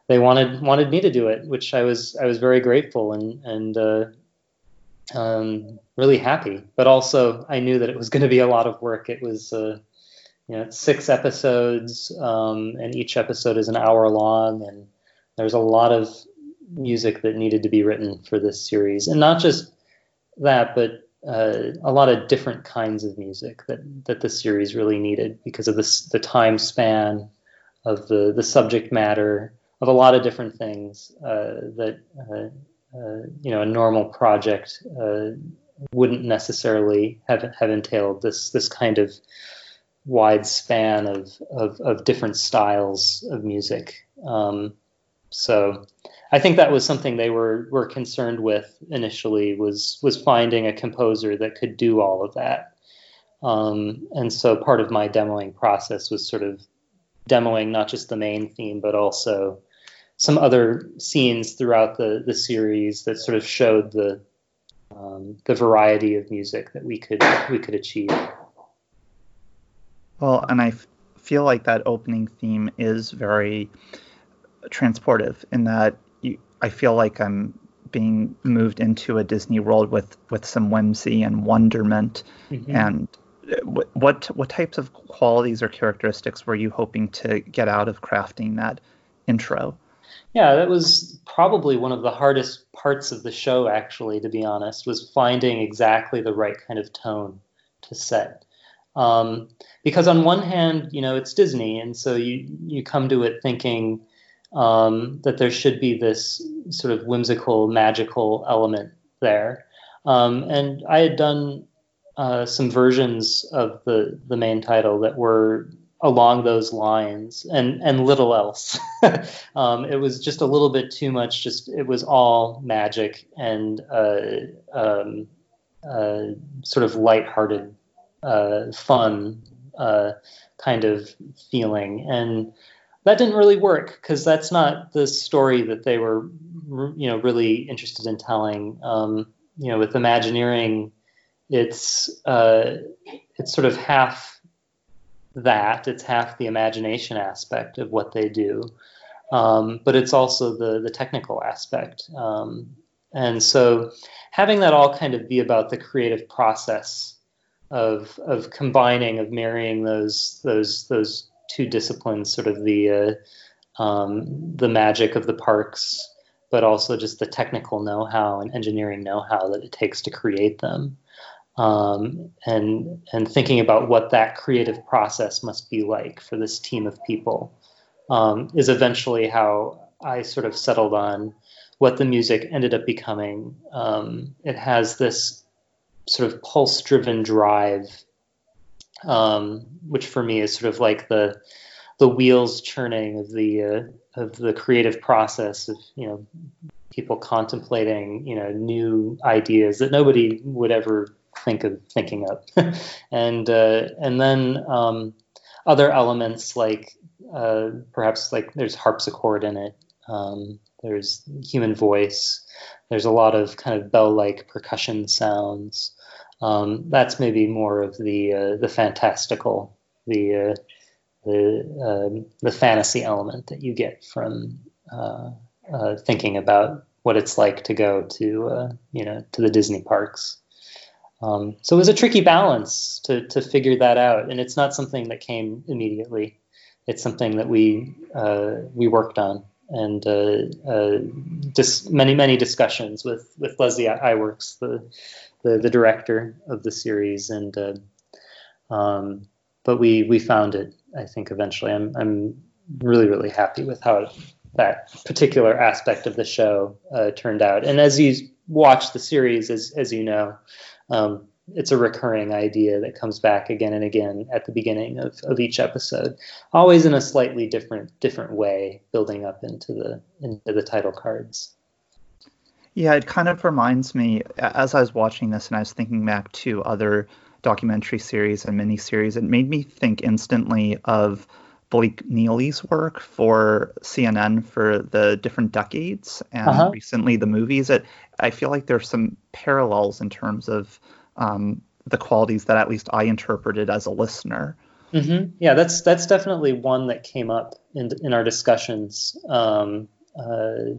they wanted wanted me to do it, which I was I was very grateful and and uh, um, really happy. But also I knew that it was going to be a lot of work. It was uh, you know six episodes, um, and each episode is an hour long, and there's a lot of music that needed to be written for this series, and not just that, but uh, a lot of different kinds of music that that the series really needed because of the time span of the the subject matter of a lot of different things uh, that uh, uh you know a normal project uh, wouldn't necessarily have have entailed this this kind of wide span of of, of different styles of music. Um, so I think that was something they were were concerned with initially was was finding a composer that could do all of that. Um, and so part of my demoing process was sort of demoing not just the main theme but also some other scenes throughout the the series that sort of showed the um, the variety of music that we could we could achieve. Well, and I f- feel like that opening theme is very transportive in that you, I feel like I'm being moved into a Disney world with with some whimsy and wonderment. Mhm. And uh, what what types of qualities or characteristics were you hoping to get out of crafting that intro? Yeah, that was probably one of the hardest parts of the show, actually, to be honest, was finding exactly the right kind of tone to set. Um, because on one hand, you know, it's Disney, and so you you come to it thinking um, that there should be this sort of whimsical, magical element there. Um, and I had done uh, some versions of the the main title that were along those lines and and little else um, it was just a little bit too much just it was all magic and uh, um, uh, sort of lighthearted uh, fun uh, kind of feeling and that didn't really work because that's not the story that they were, you know, really interested in telling. Um, you know, with Imagineering, it's uh, it's sort of half that. It's half the imagination aspect of what they do, um, but it's also the the technical aspect. Um, and so, having that all kind of be about the creative process of of combining, of marrying those those those two disciplines, sort of the uh, um, the magic of the parks, but also just the technical know-how and engineering know-how that it takes to create them, um, and and thinking about what that creative process must be like for this team of people um, is eventually how I sort of settled on what the music ended up becoming. Um, it has this sort of pulse-driven drive um, which for me is sort of like the the wheels churning of the uh, of the creative process of you know people contemplating you know new ideas that nobody would ever think of thinking of, and uh, and then um, other elements like uh, perhaps like there's harpsichord in it. Um, there's human voice. There's a lot of kind of bell-like percussion sounds. Um, that's maybe more of the uh, the fantastical, the uh, the um, the fantasy element that you get from uh, uh, thinking about what it's like to go to uh, you know to the Disney parks. Um, so it was a tricky balance to to figure that out, and it's not something that came immediately. It's something that we uh, we worked on and uh, uh, dis- many many discussions with with Leslie Iwerks, the, the the director of the series, and uh, um, but we we found it. I think eventually. I'm I'm really really happy with how that particular aspect of the show uh, turned out. And as you watch the series, as as you know. Um, it's a recurring idea that comes back again and again at the beginning of, of each episode, always in a slightly different different way, building up into the into the title cards. Yeah, it kind of reminds me as I was watching this and I was thinking back to other documentary series and miniseries, it made me think instantly of Blake Neely's work for CNN for the different decades and uh-huh. recently the movies. It, I feel like there's some parallels in terms of um, the qualities that at least I interpreted as a listener. Mm-hmm. Yeah, that's that's definitely one that came up in in our discussions. Um, uh,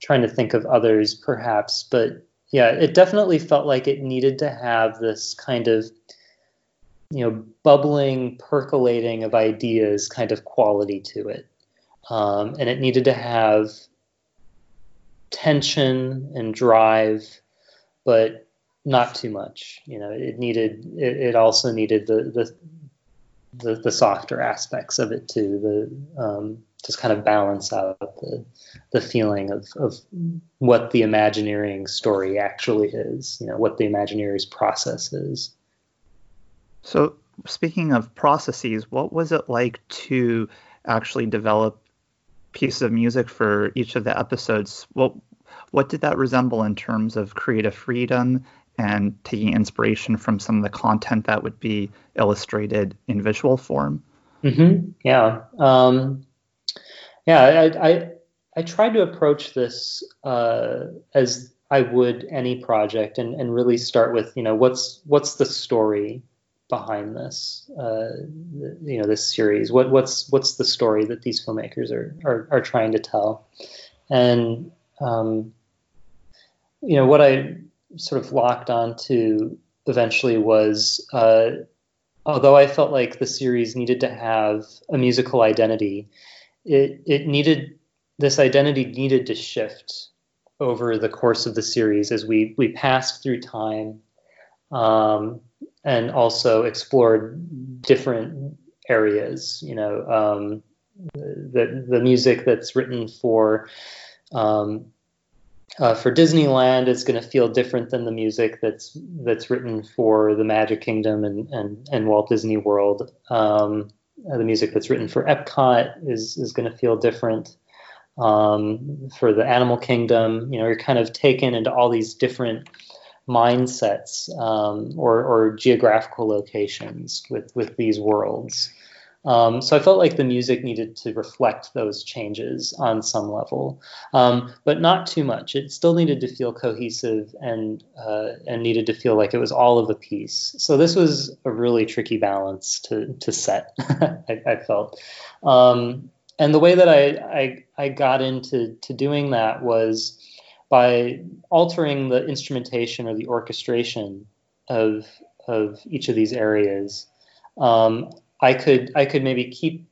trying to think of others, perhaps, but yeah, it definitely felt like it needed to have this kind of you know bubbling, percolating of ideas kind of quality to it, um, and it needed to have tension and drive, but not too much. You know, it needed it, it also needed the, the the the softer aspects of it too. The um, just kind of balance out the the feeling of of what the Imagineering story actually is. You know, what the Imagineering's process is. So, speaking of processes, what was it like to actually develop pieces of music for each of the episodes? What what did that resemble in terms of creative freedom and taking inspiration from some of the content that would be illustrated in visual form. Mm-hmm. Yeah. Um, yeah. I, I, I tried to approach this uh, as I would any project, and, and really start with you know what's what's the story behind this uh, you know this series what what's what's the story that these filmmakers are are, are trying to tell and um, you know what I sort of locked onto eventually was uh, although I felt like the series needed to have a musical identity, it it needed this identity needed to shift over the course of the series as we we passed through time um, and also explored different areas. You know, um, the the music that's written for um, uh, for Disneyland, is going to feel different than the music that's that's written for the Magic Kingdom and and, and Walt Disney World. Um, uh, the music that's written for Epcot is is going to feel different. Um, for the Animal Kingdom, you know, you're kind of taken into all these different mindsets um, or, or geographical locations with with these worlds. Um, so I felt like the music needed to reflect those changes on some level, um, but not too much. It still needed to feel cohesive and uh, and needed to feel like it was all of a piece. So this was a really tricky balance to to set. I, I, felt, um, and the way that I, I I got into to doing that was by altering the instrumentation or the orchestration of of each of these areas. I could I could maybe keep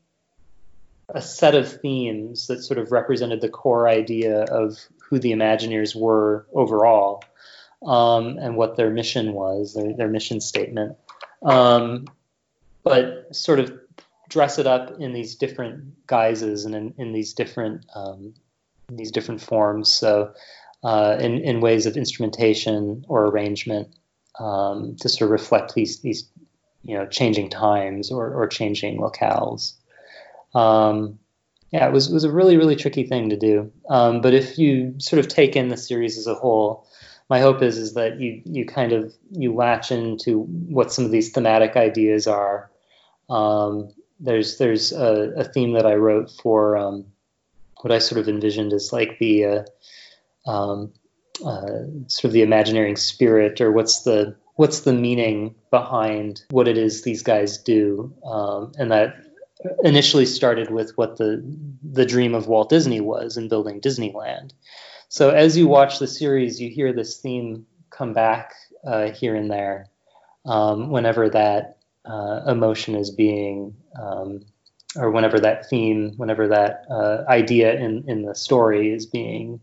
a set of themes that sort of represented the core idea of who the Imagineers were overall, um, and what their mission was, their, their mission statement, um, but sort of dress it up in these different guises and in, in these different um, in these different forms. So, uh, in in ways of instrumentation or arrangement um, to sort of reflect these these you know changing times or, or changing locales. Um, yeah, it was was a really really tricky thing to do. Um, but if you sort of take in the series as a whole, my hope is is that you you kind of you latch into what some of these thematic ideas are. Um, there's there's a, a, theme that I wrote for um, what I sort of envisioned as like the uh, um, uh, sort of the imagineering spirit, or what's the what's the meaning behind what it is these guys do, um, and that initially started with what the the dream of Walt Disney was in building Disneyland. So as you watch the series, you hear this theme come back uh, here and there um, whenever that uh, emotion is being, um, or whenever that theme, whenever that uh, idea in in the story is being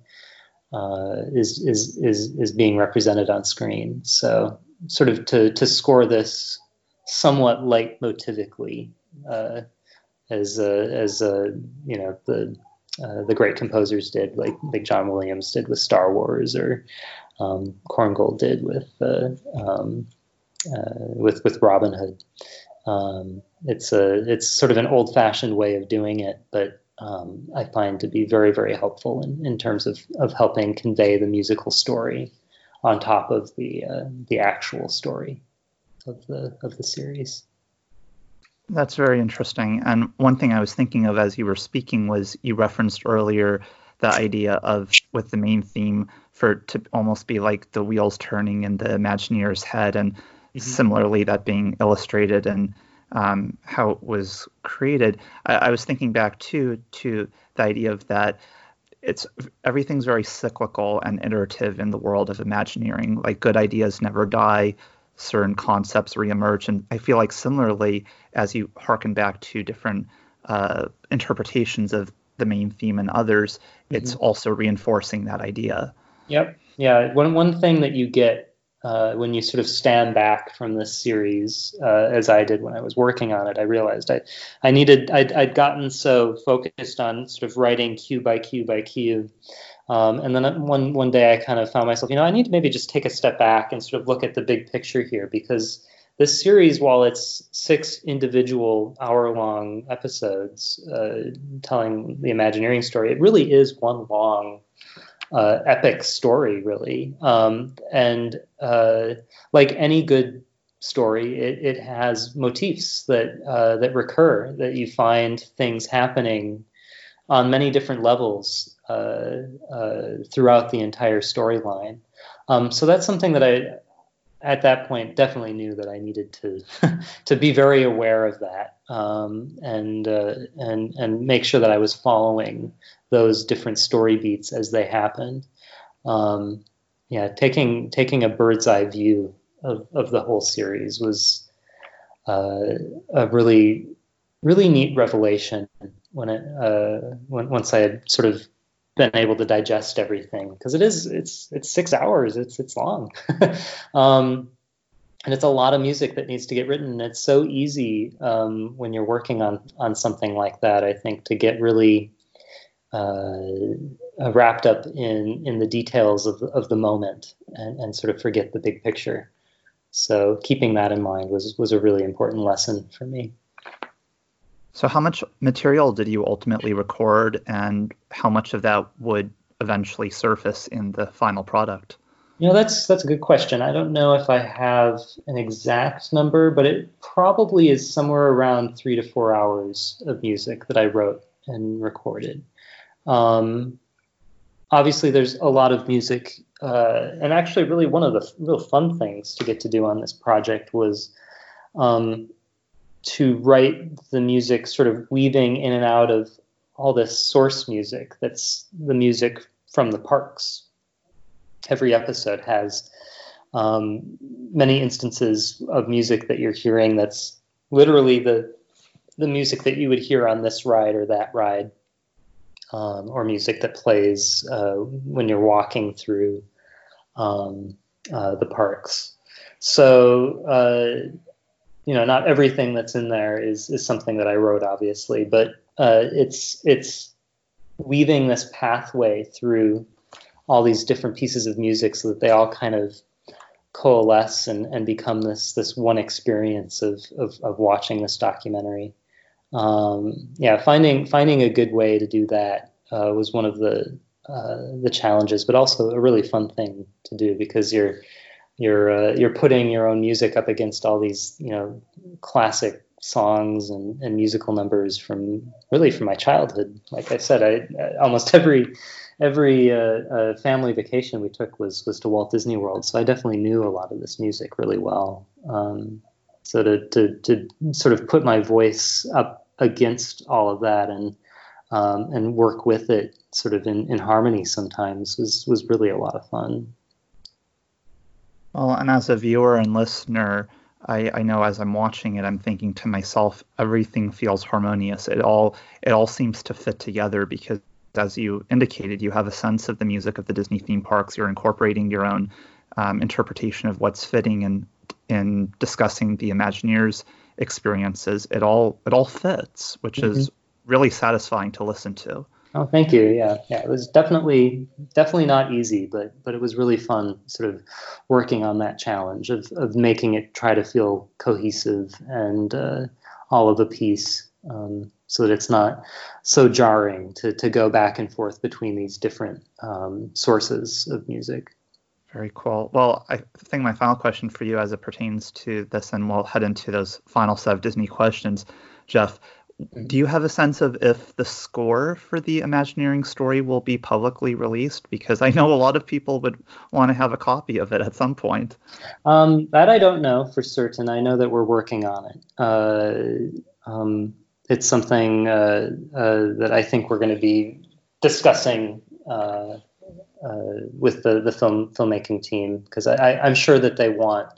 uh, is is is is being represented on screen. So sort of to to score this somewhat leitmotivically, uh, as uh, as uh, you know the uh, the great composers did, like like John Williams did with Star Wars, or um, Korngold did with uh, um, uh, with with Robin Hood. Um, it's a it's sort of an old fashioned way of doing it, but um, I find to be very very helpful in, in terms of of helping convey the musical story on top of the uh, the actual story of the of the series. That's very interesting. And one thing I was thinking of as you were speaking was you referenced earlier the idea of with the main theme for to almost be like the wheels turning in the Imagineer's head, and mm-hmm. similarly that being illustrated and um, how it was created. I, I was thinking back too to the idea of that it's everything's very cyclical and iterative in the world of Imagineering. Like good ideas never die, certain concepts reemerge, and I feel like similarly, as you harken back to different uh, interpretations of the main theme and others, mm-hmm. it's also reinforcing that idea. Yep. Yeah. One one thing that you get uh, when you sort of stand back from this series, uh, as I did when I was working on it, I realized I, I needed, I'd, I'd gotten so focused on sort of writing cue by cue by cue. Um, and then one, one day I kind of found myself, you know, I need to maybe just take a step back and sort of look at the big picture here because this series, while it's six individual hour long episodes uh, telling the Imagineering story, it really is one long uh, epic story, really. Um, and uh, like any good story, it, it has motifs that uh, that recur. That you find things happening on many different levels uh, uh, throughout the entire storyline. Um, so that's something that I, at that point, definitely knew that I needed to to be very aware of that um, and uh, and and make sure that I was following those different story beats as they happened. Um, yeah, taking taking a bird's eye view of, of the whole series was uh, a really really neat revelation when it uh, when, once I had sort of been able to digest everything because it is it's it's six hours it's it's long um, and it's a lot of music that needs to get written and it's so easy um, when you're working on on something like that I think to get really uh, uh, wrapped up in in the details of of the moment and, and sort of forget the big picture. So keeping that in mind was was a really important lesson for me. So how much material did you ultimately record, and how much of that would eventually surface in the final product? You know, that's that's a good question. I don't know if I have an exact number, but it probably is somewhere around three to four hours of music that I wrote and recorded. Um, obviously, there's a lot of music, uh, and actually, really one of the real fun things to get to do on this project was um, to write the music, sort of weaving in and out of all this source music. That's the music from the parks every episode has um, many instances of music that you're hearing that's literally the the music that you would hear on this ride or that ride, um, or music that plays uh, when you're walking through um, uh, the parks. So, uh, you know, not everything that's in there is is something that I wrote, obviously, but uh, it's it's weaving this pathway through all these different pieces of music so that they all kind of coalesce and, and become this this one experience of, of, of watching this documentary. Um, yeah, finding finding a good way to do that uh, was one of the uh, the challenges, but also a really fun thing to do because you're you're uh, you're putting your own music up against all these you know classic songs and, and musical numbers from really from my childhood. Like I said, I almost every every uh, uh, family vacation we took was was to Walt Disney World, so I definitely knew a lot of this music really well. Um, so to, to to sort of put my voice up against all of that and um, and work with it sort of in, in harmony sometimes was was really a lot of fun. Well, and as a viewer and listener, I, I know as I'm watching it, I'm thinking to myself, everything feels harmonious. It all it all seems to fit together because as you indicated, you have a sense of the music of the Disney theme parks. You're incorporating your own um, interpretation of what's fitting and in discussing the Imagineers experiences. It all it all fits, which mm-hmm. is really satisfying to listen to. Oh, thank you. Yeah, yeah. It was definitely definitely not easy, but but it was really fun, sort of working on that challenge of of making it try to feel cohesive and uh, all of a piece. Um, so that it's not so jarring to, to go back and forth between these different um, sources of music. Very cool. Well, I think my final question for you as it pertains to this, and we'll head into those final set of Disney questions, Jeff. Mm-hmm. Do you have a sense of if the score for the Imagineering story will be publicly released? Because I know a lot of people would want to have a copy of it at some point. Um, that I don't know for certain. I know that we're working on it. Uh, um, it's something uh, uh, that I think we're going to be discussing uh, uh, with the the film filmmaking team because I, am sure that they want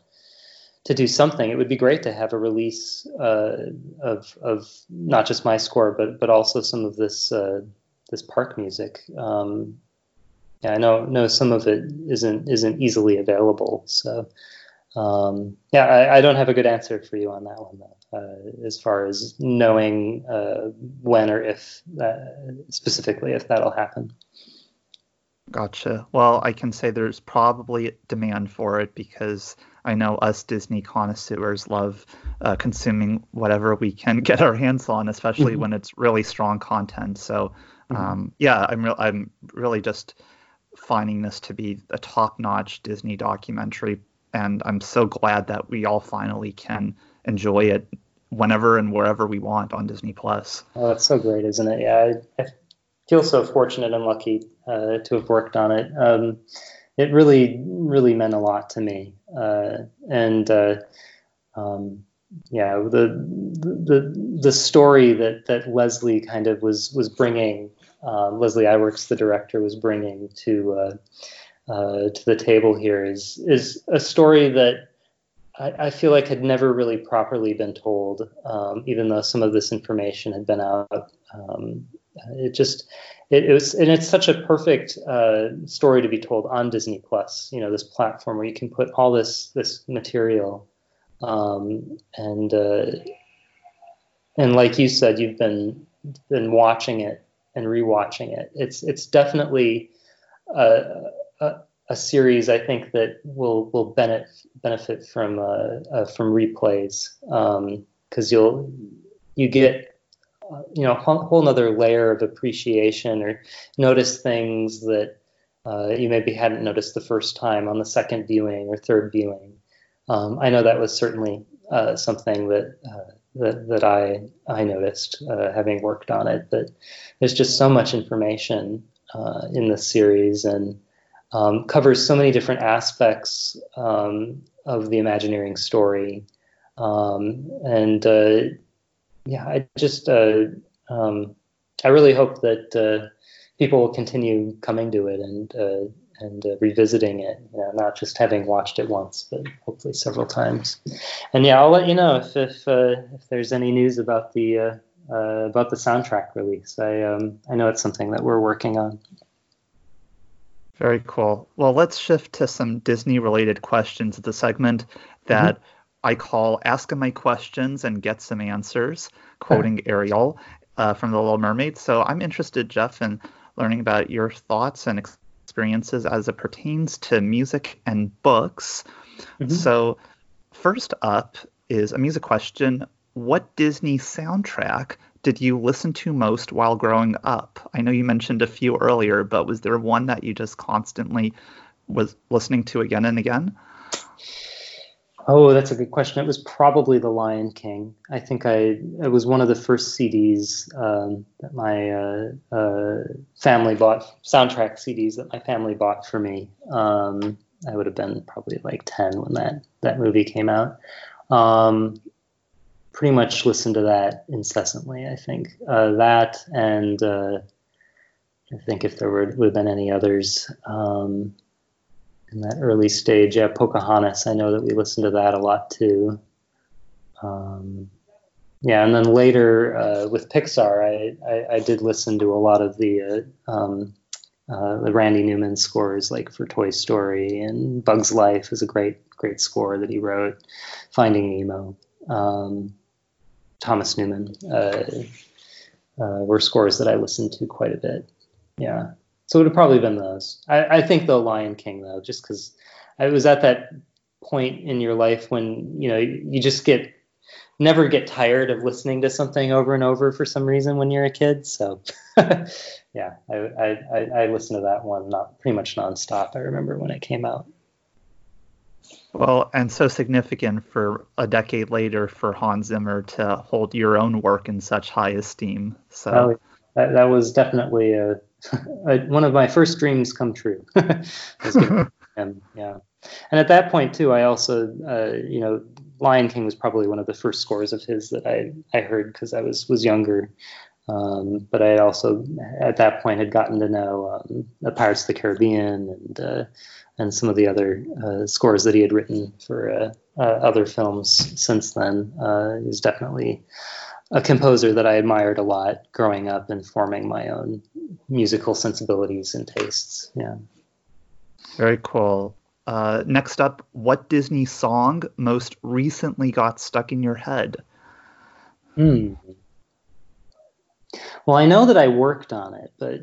to do something. It would be great to have a release uh, of of not just my score, but but also some of this uh, this park music. Um, yeah, I know know some of it isn't isn't easily available, so. Um, yeah, I, I, don't have a good answer for you on that one, though uh, as far as knowing uh, when or if specifically if that'll happen. Gotcha. Well, I can say there's probably demand for it because I know us Disney connoisseurs love uh, consuming whatever we can get our hands on, especially mm-hmm. when it's really strong content. So, mm-hmm. um, yeah, I'm re- I'm really just finding this to be a top-notch Disney documentary, and I'm so glad that we all finally can enjoy it whenever and wherever we want on Disney Plus. Oh, that's so great, isn't it? Yeah, I, I feel so fortunate and lucky uh, to have worked on it. Um, it really, really meant a lot to me, uh, and uh, um, yeah, the, the the story that that Leslie kind of was was bringing. Uh, Leslie Iwerks, the director, was bringing to uh, to the table here is is a story that I, I, feel like had never really properly been told, um, even though some of this information had been out. Um, it just it, it, was and it's such a perfect uh, story to be told on Disney Plus. You know, this platform where you can put all this this material, um, and uh, and like you said, you've been been watching it and rewatching it. It's it's definitely. a, a series I think that will will benefit benefit from uh, uh, from replays because um, you'll you get you know a whole, whole other layer of appreciation or notice things that uh, you maybe hadn't noticed the first time on the second viewing or third viewing. Um, I know that was certainly uh, something that, uh, that that I I noticed uh, having worked on it. That there's just so much information uh, in this series and um, covers so many different aspects um, of the Imagineering story. Um, and uh, yeah, I just um, I really hope that people will continue coming to it and uh, and uh, revisiting it. You know, not just having watched it once, but hopefully several times. And yeah, I'll let you know if if uh, if there's any news about the uh, uh, about the soundtrack release. I um, I know it's something that we're working on. Very cool. Well, let's shift to some Disney related questions of the segment that mm-hmm. I call Ask My Questions and Get Some Answers, quoting Ariel uh, from The Little Mermaid. So I'm interested, Jeff, in learning about your thoughts and experiences as it pertains to music and books. Mm-hmm. So, first up is a music question. What Disney soundtrack did you listen to most while growing up? I know you mentioned a few earlier, but was there one that you just constantly was listening to again and again? Oh, that's a good question. It was probably The Lion King. I think I it was one of the first CDs um, that my uh, uh, family bought, soundtrack CDs that my family bought for me. Um, I would have been probably like ten when that that movie came out. Um, pretty much listened to that incessantly. I think uh, that and uh, I think if there were, would have been any others. Um, in that early stage. Yeah, Pocahontas. I know that we listened to that a lot too. Um, yeah, and then later uh, with Pixar, I, I, I, did listen to a lot of the uh, um, uh, the Randy Newman scores, like for Toy Story and Bug's Life is a great great score that he wrote. Finding Nemo, um, Thomas Newman uh, uh, were scores that I listened to quite a bit. Yeah. So it would have probably been those. I, I think the Lion King though, just because I was at that point in your life when you know you just get never get tired of listening to something over and over for some reason when you're a kid. So yeah, I, I, I listened to that one not pretty much nonstop. I remember when it came out. Well, and so significant for a decade later for Hans Zimmer to hold your own work in such high esteem. So oh, that, that was definitely a one of my first dreams come true. him, yeah. And at that point too, I also, uh, you know, Lion King was probably one of the first scores of his that I I heard because I was was younger. Um, but I also at that point had gotten to know um, the Pirates of the Caribbean and uh, and some of the other uh, scores that he had written for uh, uh, other films since then. Uh, he's definitely a composer that I admired a lot growing up and forming my own musical sensibilities and tastes. Yeah. Very cool. Uh, next up, what Disney song most recently got stuck in your head? Hmm. Well, I know that I worked on it, but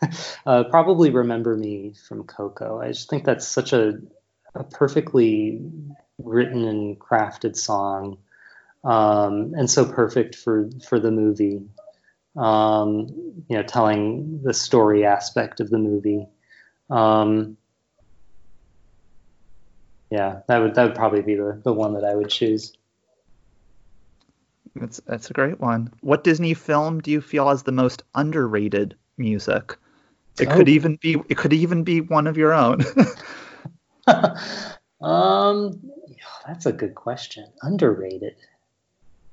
uh, probably "Remember Me" from Coco. I just think that's such a, a perfectly written and crafted song um, and so perfect for for the movie. Um, you know, telling the story aspect of the movie. Um, yeah, that would that would probably be the, the one that I would choose. That's that's a great one. What Disney film do you feel is the most underrated music? It oh. could even be it could even be one of your own. um, that's a good question. Underrated.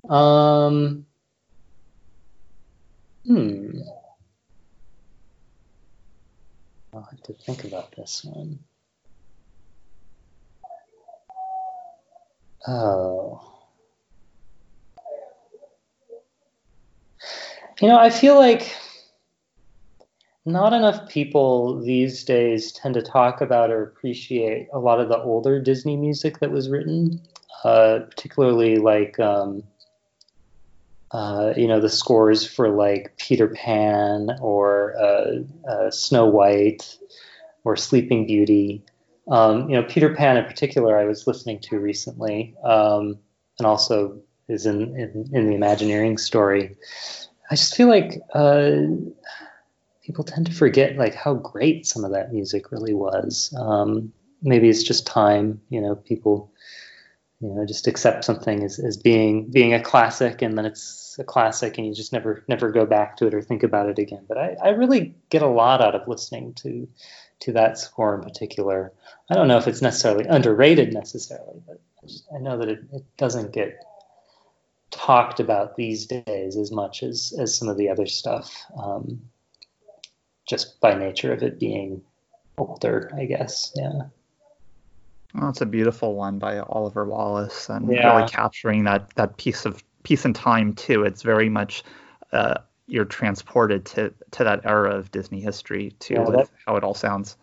Um, hmm. I'll have to think about this one. Oh. You know, I feel like not enough people these days tend to talk about or appreciate a lot of the older Disney music that was written, uh, particularly like um, uh, you know the scores for like Peter Pan or uh, uh, Snow White or Sleeping Beauty. Um, you know Peter Pan in particular, I was listening to recently, um, and also is in, in, in the Imagineering story. I just feel like uh, people tend to forget like how great some of that music really was. Um, maybe it's just time, you know, people you know just accept something as, as being being a classic and then it's a classic and you just never never go back to it or think about it again. But i, I really get a lot out of listening to to that score in particular. I don't know if it's necessarily underrated necessarily but i, just, I know that it, it doesn't get talked about these days as much as as some of the other stuff um, just by nature of it being older i guess. Yeah. Well, it's a beautiful one by Oliver Wallace, and Yeah. really capturing that that piece of piece in time too. It's very much uh, you're transported to to that era of Disney history too, Yeah, with that- how it all sounds.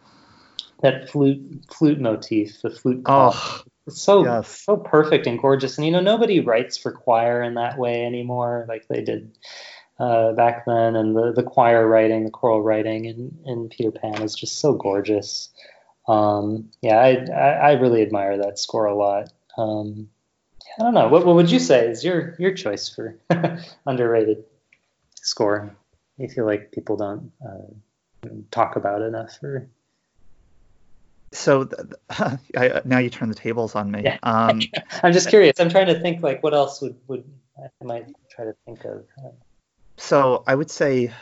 that flute flute motif, the flute call. Oh, It's so yes. so perfect and gorgeous. And you know, nobody writes for choir in that way anymore, like they did uh, back then. And the, the choir writing, the choral writing in, in Peter Pan is just so gorgeous. Um, yeah, I, I I really admire that score a lot. Um, I don't know. What what would you say is your your choice for underrated score? You feel like people don't uh, talk about enough, or So th- th- I, now you turn the tables on me. Yeah. Um, I'm just curious. I'm trying to think like what else would would I might try to think of. So I would say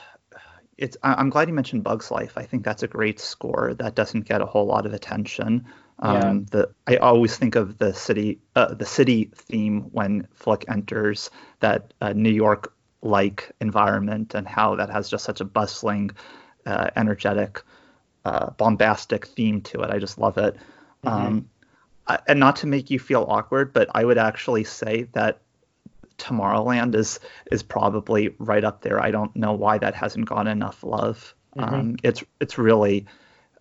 it's. I'm glad you mentioned Bugs Life. I think that's a great score that doesn't get a whole lot of attention. Um, The I always think of the city, uh, the city theme when Flick enters that uh, New York like environment and how that has just such a bustling, uh, energetic, uh, bombastic theme to it. I just love it. Um, I, and not to make you feel awkward, but I would actually say that Tomorrowland is is probably right up there. I don't know why that hasn't gotten enough love. Um, it's it's really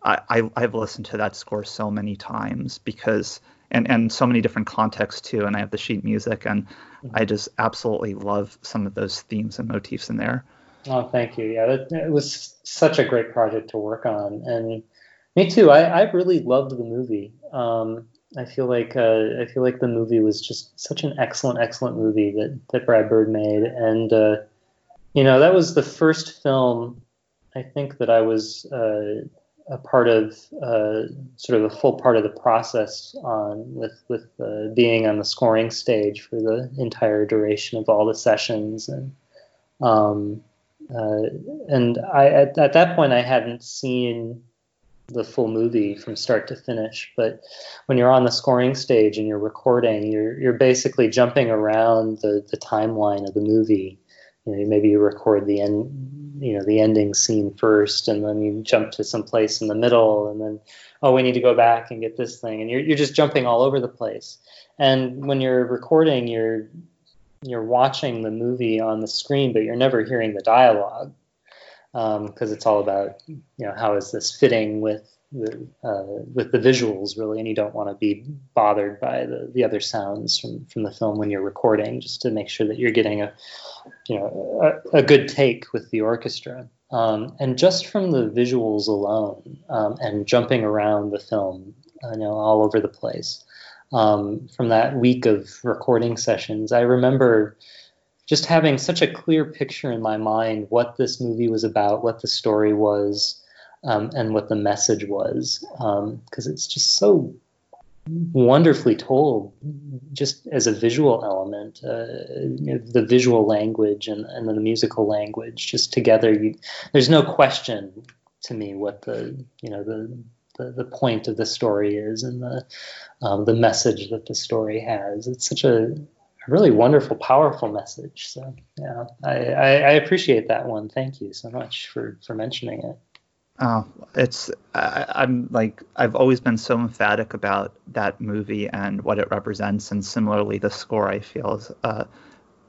I, I I've listened to that score so many times because and and so many different contexts too. And I have the sheet music and I just absolutely love some of those themes and motifs in there. Oh, thank you. Yeah, that, it was such a great project to work on, and me too. I, I really loved the movie. Um, I feel like uh, I feel like the movie was just such an excellent, excellent movie that that Brad Bird made, and uh, you know that was the first film I think that I was uh, a part of, uh, sort of a full part of the process on with with uh, being on the scoring stage for the entire duration of all the sessions and. Um, uh, and I at, at that point I hadn't seen the full movie from start to finish. But when you're on the scoring stage and you're recording, you're you're basically jumping around the the timeline of the movie. You know, maybe you record the end, you know, the ending scene first, and then you jump to some place in the middle, and then oh, we need to go back and get this thing, and you're you're just jumping all over the place. And when you're recording, you're you're watching the movie on the screen, but you're never hearing the dialogue because it's all about you know how is this fitting with the uh, with the visuals really, and you don't want to be bothered by the, the other sounds from from the film when you're recording, just to make sure that you're getting a you know a, a good take with the orchestra. Um, and just from the visuals alone um, and jumping around the film, you know, all over the place, um, from that week of recording sessions, I remember just having such a clear picture in my mind what this movie was about, what the story was, um, and what the message was, because it's just so wonderfully told, just as a visual element, uh, the visual language and, and the musical language, just together. You, there's no question to me what the you know the the, the point of the story is and the um, the message that the story has. It's such a really wonderful, powerful message. So yeah, I, I, I appreciate that one. Thank you so much for for mentioning it. Oh, it's I, I'm like I've always been so emphatic about that movie and what it represents, and similarly, the score I feel is uh,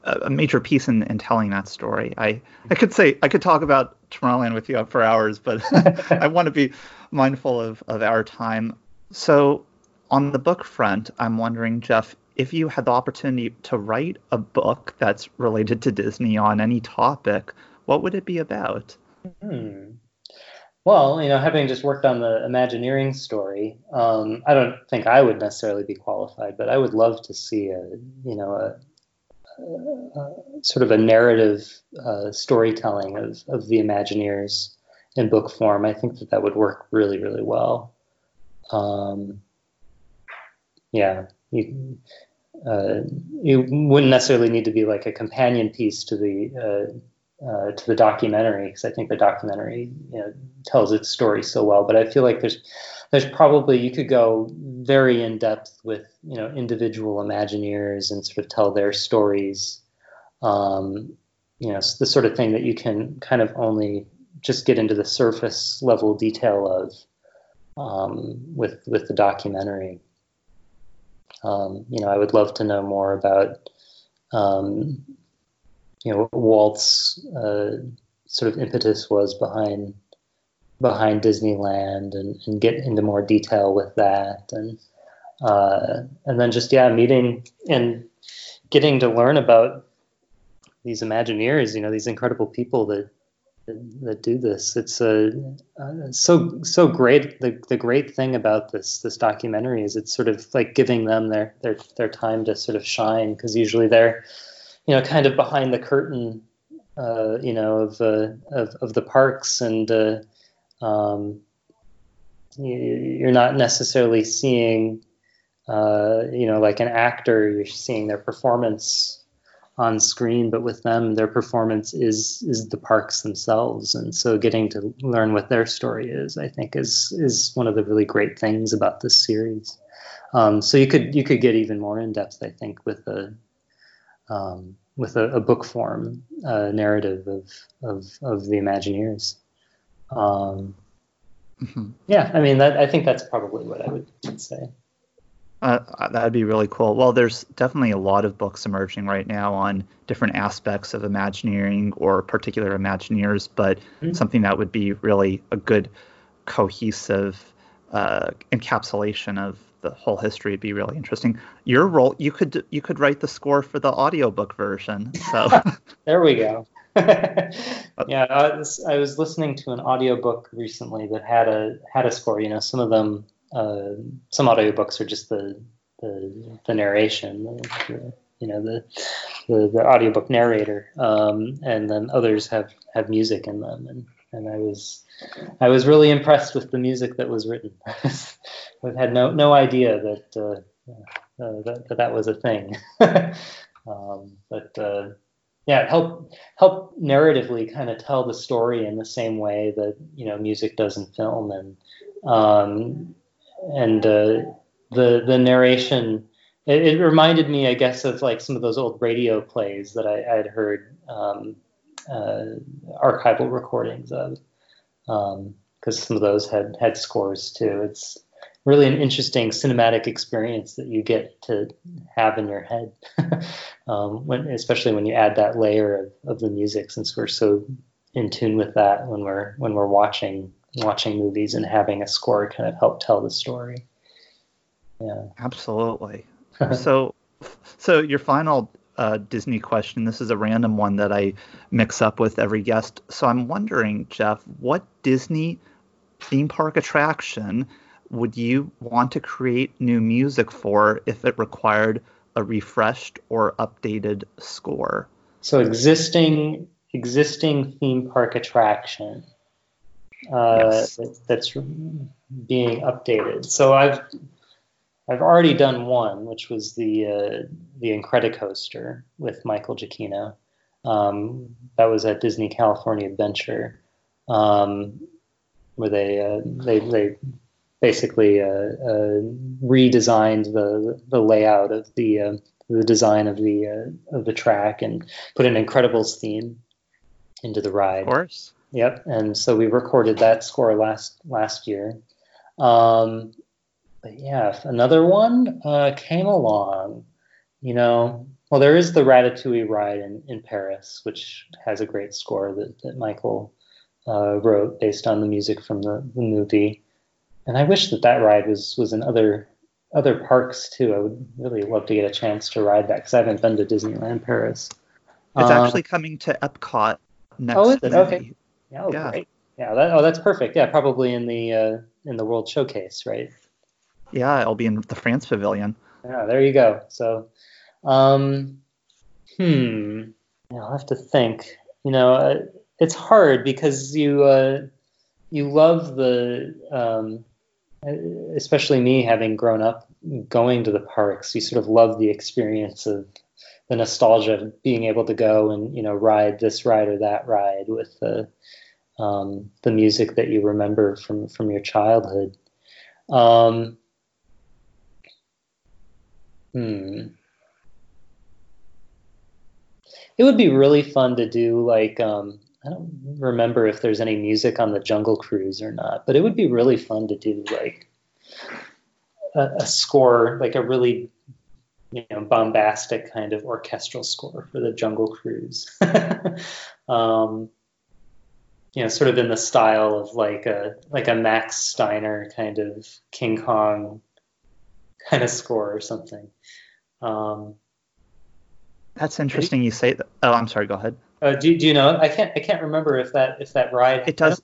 a a major piece in, in telling that story. I I could say I could talk about Tomorrowland with you for hours, but I want to be mindful of of our time. So on the book front, I'm wondering, Jeff, if you had the opportunity to write a book that's related to Disney on any topic, what would it be about? Hmm. Well, you know, having just worked on the Imagineering story, um, I don't think I would necessarily be qualified, but I would love to see a, you know, a, a, a sort of a narrative uh, storytelling of, of the Imagineers in book form. I think that that would work really, really well. Um, yeah, you, uh, you wouldn't necessarily need to be like a companion piece to the uh, uh, to the documentary because I think the documentary you know, tells its story so well. But I feel like there's there's probably you could go very in depth with you know individual Imagineers and sort of tell their stories. Um, you know, the sort of thing that you can kind of only just get into the surface level detail of um, with with the documentary. Um, you know, I would love to know more about um, you know Walt's uh, sort of impetus was behind behind Disneyland and, and get into more detail with that. And uh, and then just yeah meeting and getting to learn about these Imagineers, you know, these incredible people that that do this. It's a uh, so so great. The the great thing about this this documentary is it's sort of like giving them their their their time to sort of shine because usually they're you know kind of behind the curtain, uh, you know, of, uh, of of the parks and. Uh, um, you, are not necessarily seeing, uh, you know, like an actor. You're seeing their performance on screen, but with them, their performance is is the parks themselves, and so getting to learn what their story is, I think, is is one of the really great things about this series. Um, so you could you could get even more in depth, I think, with a um, with a, a, book form uh, narrative of, of of the Imagineers. Um, mm-hmm. Yeah, I mean, that, I think that's probably what I would say. Uh, that'd be really cool. Well, there's definitely a lot of books emerging right now on different aspects of Imagineering or particular Imagineers, but mm-hmm. something that would be really a good cohesive uh, encapsulation of the whole history would be really interesting. Your role, you could you could write the score for the audiobook version. So there we go. yeah, I was, I was listening to an audiobook recently that had a had a score. You know, some of them uh, some audiobooks are just the the, the narration, the, you know, the, the the audiobook narrator, um, and then others have have music in them, and and I was I was really impressed with the music that was written. I had no no idea that uh, uh, that, that, that was a thing, um, but uh, yeah, help help narratively kind of tell the story in the same way that you know music does in film, and um, and uh, the the narration it, it, reminded me, I guess, of like some of those old radio plays that I, had heard um, uh, archival recordings of, because um, some of those had had scores too. It's really an interesting cinematic experience that you get to have in your head, um, when, especially when you add that layer of, of the music, since we're so in tune with that when we're when we're watching watching movies and having a score kind of help tell the story. Yeah, absolutely. so, so your final uh, Disney question. This is a random one that I mix up with every guest. So I'm wondering, Jeff, what Disney theme park attraction would you want to create new music for if it required a refreshed or updated score? So existing existing theme park attraction uh, yes. that's being updated. So I've I've already done one, which was the uh, the Incredicoaster with Michael Giacchino. Um, that was at Disney California Adventure, um, where they uh, they they basically uh, uh, redesigned the the layout of the uh, the design of the uh, of the track and put an Incredibles theme into the ride. Of course. Yep. And so we recorded that score last last year. Um, but yeah, another one uh, came along. You know, well, there is the Ratatouille ride in, in Paris, which has a great score that, that Michael uh, wrote based on the music from the, the movie. And I wish that that ride was was in other other parks too. I would really love to get a chance to ride that because I haven't been to Disneyland Paris. It's uh, actually coming to Epcot next. Oh, is it? Okay. Yeah, oh, yeah. great. Yeah, that, oh, that's perfect. Yeah, probably in the uh, in the World Showcase, right? Yeah, it'll be in the France Pavilion. Yeah, there you go. So, um, hmm, I'll have to think. You know, uh, it's hard because you uh, you love the um, especially me having grown up going to the parks you sort of love the experience of the nostalgia of being able to go and you know ride this ride or that ride with the um, the music that you remember from from your childhood um, hmm it would be really fun to do like um, I don't remember if there's any music on the Jungle Cruise or not, but it would be really fun to do like a, a score, like a really you know bombastic kind of orchestral score for the Jungle Cruise. um, you know, sort of in the style of like a like a Max Steiner kind of King Kong kind of score or something. Um, That's interesting. You say that. Oh, I'm sorry. Go ahead. Uh, do, do you know? I can't I can't remember if that if that ride It does.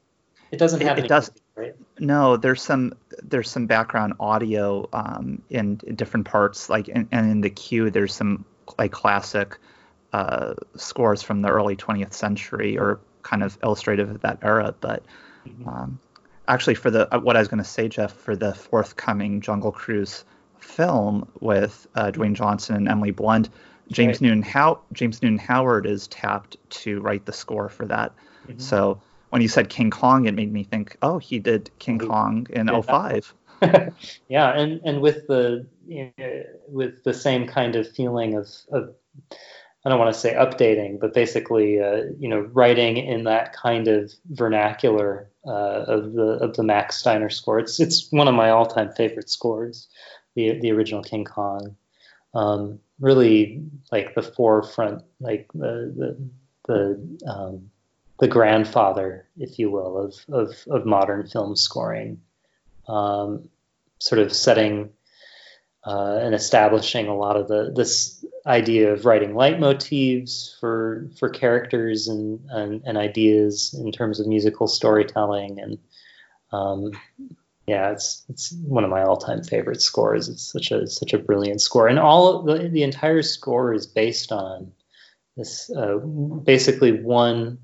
it doesn't have it any does. music, right? No, there's some there's some background audio um, in different parts, like and, and in the queue there's some like classic uh, scores from the early 20th century or kind of illustrative of that era. But um, actually, for the uh, what I was going to say, Jeff, for the forthcoming Jungle Cruise film with uh, Dwayne Johnson and Emily Blunt, James Right. Newton How James Newton Howard is tapped to write the score for that. Mm-hmm. So when you said King Kong, it made me think, oh, he did King Kong in Yeah, 05. yeah, and and with the you know, with the same kind of feeling of, of I don't want to say updating, but basically uh, you know writing in that kind of vernacular uh, of the of the Max Steiner score. It's it's one of my all time favorite scores, the the original King Kong. Um, really like the forefront, like the the the um, the grandfather, if you will, of of, of modern film scoring um, sort of setting uh, and establishing a lot of the this idea of writing leitmotifs for for characters and, and and ideas in terms of musical storytelling. And um, yeah it's it's one of my all-time favorite scores. It's such a such a brilliant score. And all the, the entire score is based on this uh, basically one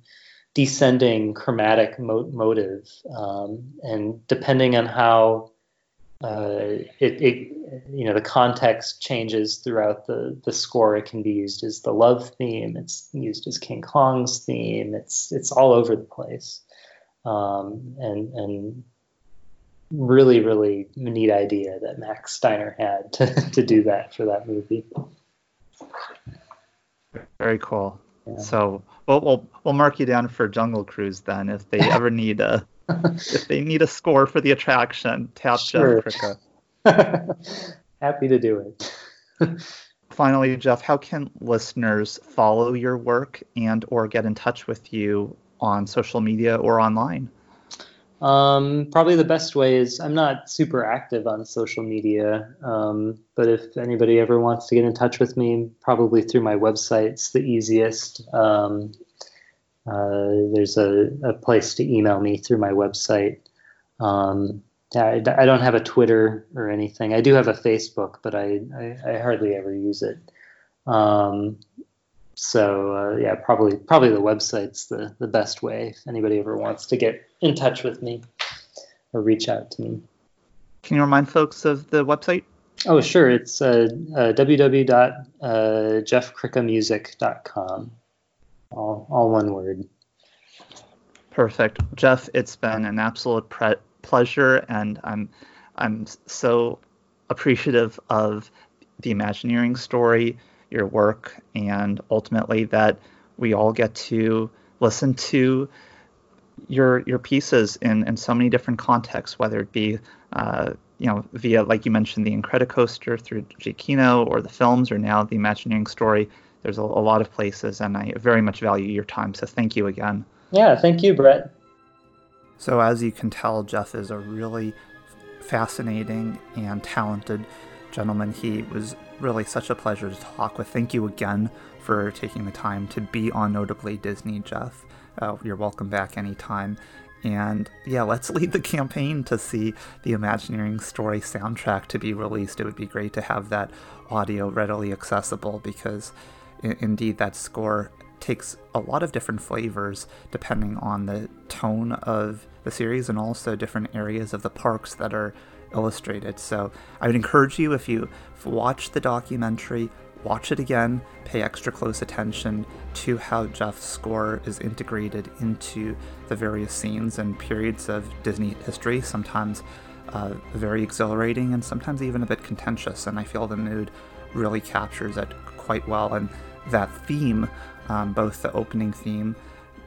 descending chromatic mo- motive. Um, and depending on how uh, it, it you know the context changes throughout the the score it can be used as the love theme it's used as king kong's theme it's it's all over the place um, and and really really neat idea that max steiner had to, to do that for that movie Very cool. Yeah. So we'll, we'll we'll mark you down for Jungle Cruise then. If they ever need a if they need a score for the attraction, tap Sure. Jeff Kryka. happy to do it Finally, Jeff, how can listeners follow your work and or get in touch with you on social media or online? Um, probably the best way is I'm not super active on social media, um, but if anybody ever wants to get in touch with me, probably through my website's the easiest. Um, uh, there's a, a place to email me through my website. Um, I, I don't have a Twitter or anything. I do have a Facebook, but I, I, I hardly ever use it. Um, so uh, yeah, probably probably the website's the, the best way if anybody ever wants to get in touch with me or reach out to me. Can you remind folks of the website? Oh, sure. It's uh, uh, www.jeffkrykamusic.com. All, all one word. Perfect, Jeff. It's been an absolute pre- pleasure, and I'm I'm so appreciative of the Imagineering story, your work, and ultimately that we all get to listen to your your pieces in, in so many different contexts, whether it be uh, you know via like you mentioned the Incredicoaster through Giacchino or the films or now the Imagineering story. There's a, a lot of places, and I very much value your time. So thank you again. Yeah, thank you, Brett. So, as you can tell, Jeff is a really fascinating and talented gentleman. He was really such a pleasure to talk with. Thank you again for taking the time to be on Notably Disney, Jeff. Uh, you're welcome back anytime. And yeah, let's lead the campaign to see the Imagineering Story soundtrack to be released. It would be great to have that audio readily accessible because, i- indeed, that score takes a lot of different flavors depending on the tone of the series and also different areas of the parks that are illustrated. So I would encourage you if you watch the documentary, watch it again, pay extra close attention to how Jeff's score is integrated into the various scenes and periods of Disney history, sometimes uh, very exhilarating and sometimes even a bit contentious. And I feel the mood really captures it quite well. And that theme, um, both the opening theme,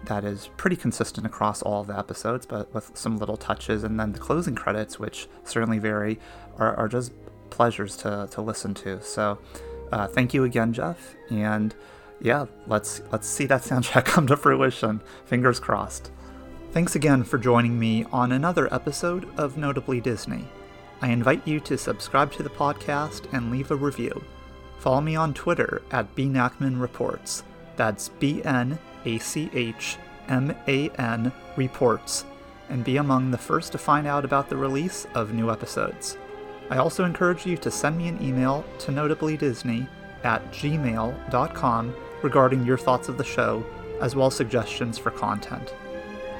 that is pretty consistent across all the episodes, but with some little touches, and then the closing credits, which certainly vary, are, are just pleasures to, to listen to. So, uh, thank you again, Jeff, and yeah, let's let's see that soundtrack come to fruition. Fingers crossed. Thanks again for joining me on another episode of Notably Disney. I invite you to subscribe to the podcast and leave a review. Follow me on Twitter at bnachman That's B N A C H M A N Reports, and be among the first to find out about the release of new episodes. I also encourage you to send me an email to notablydisney at gmail.com regarding your thoughts of the show, as well as suggestions for content.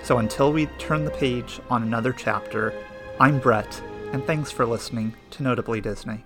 So until we turn the page on another chapter, I'm Brett, and thanks for listening to Notably Disney.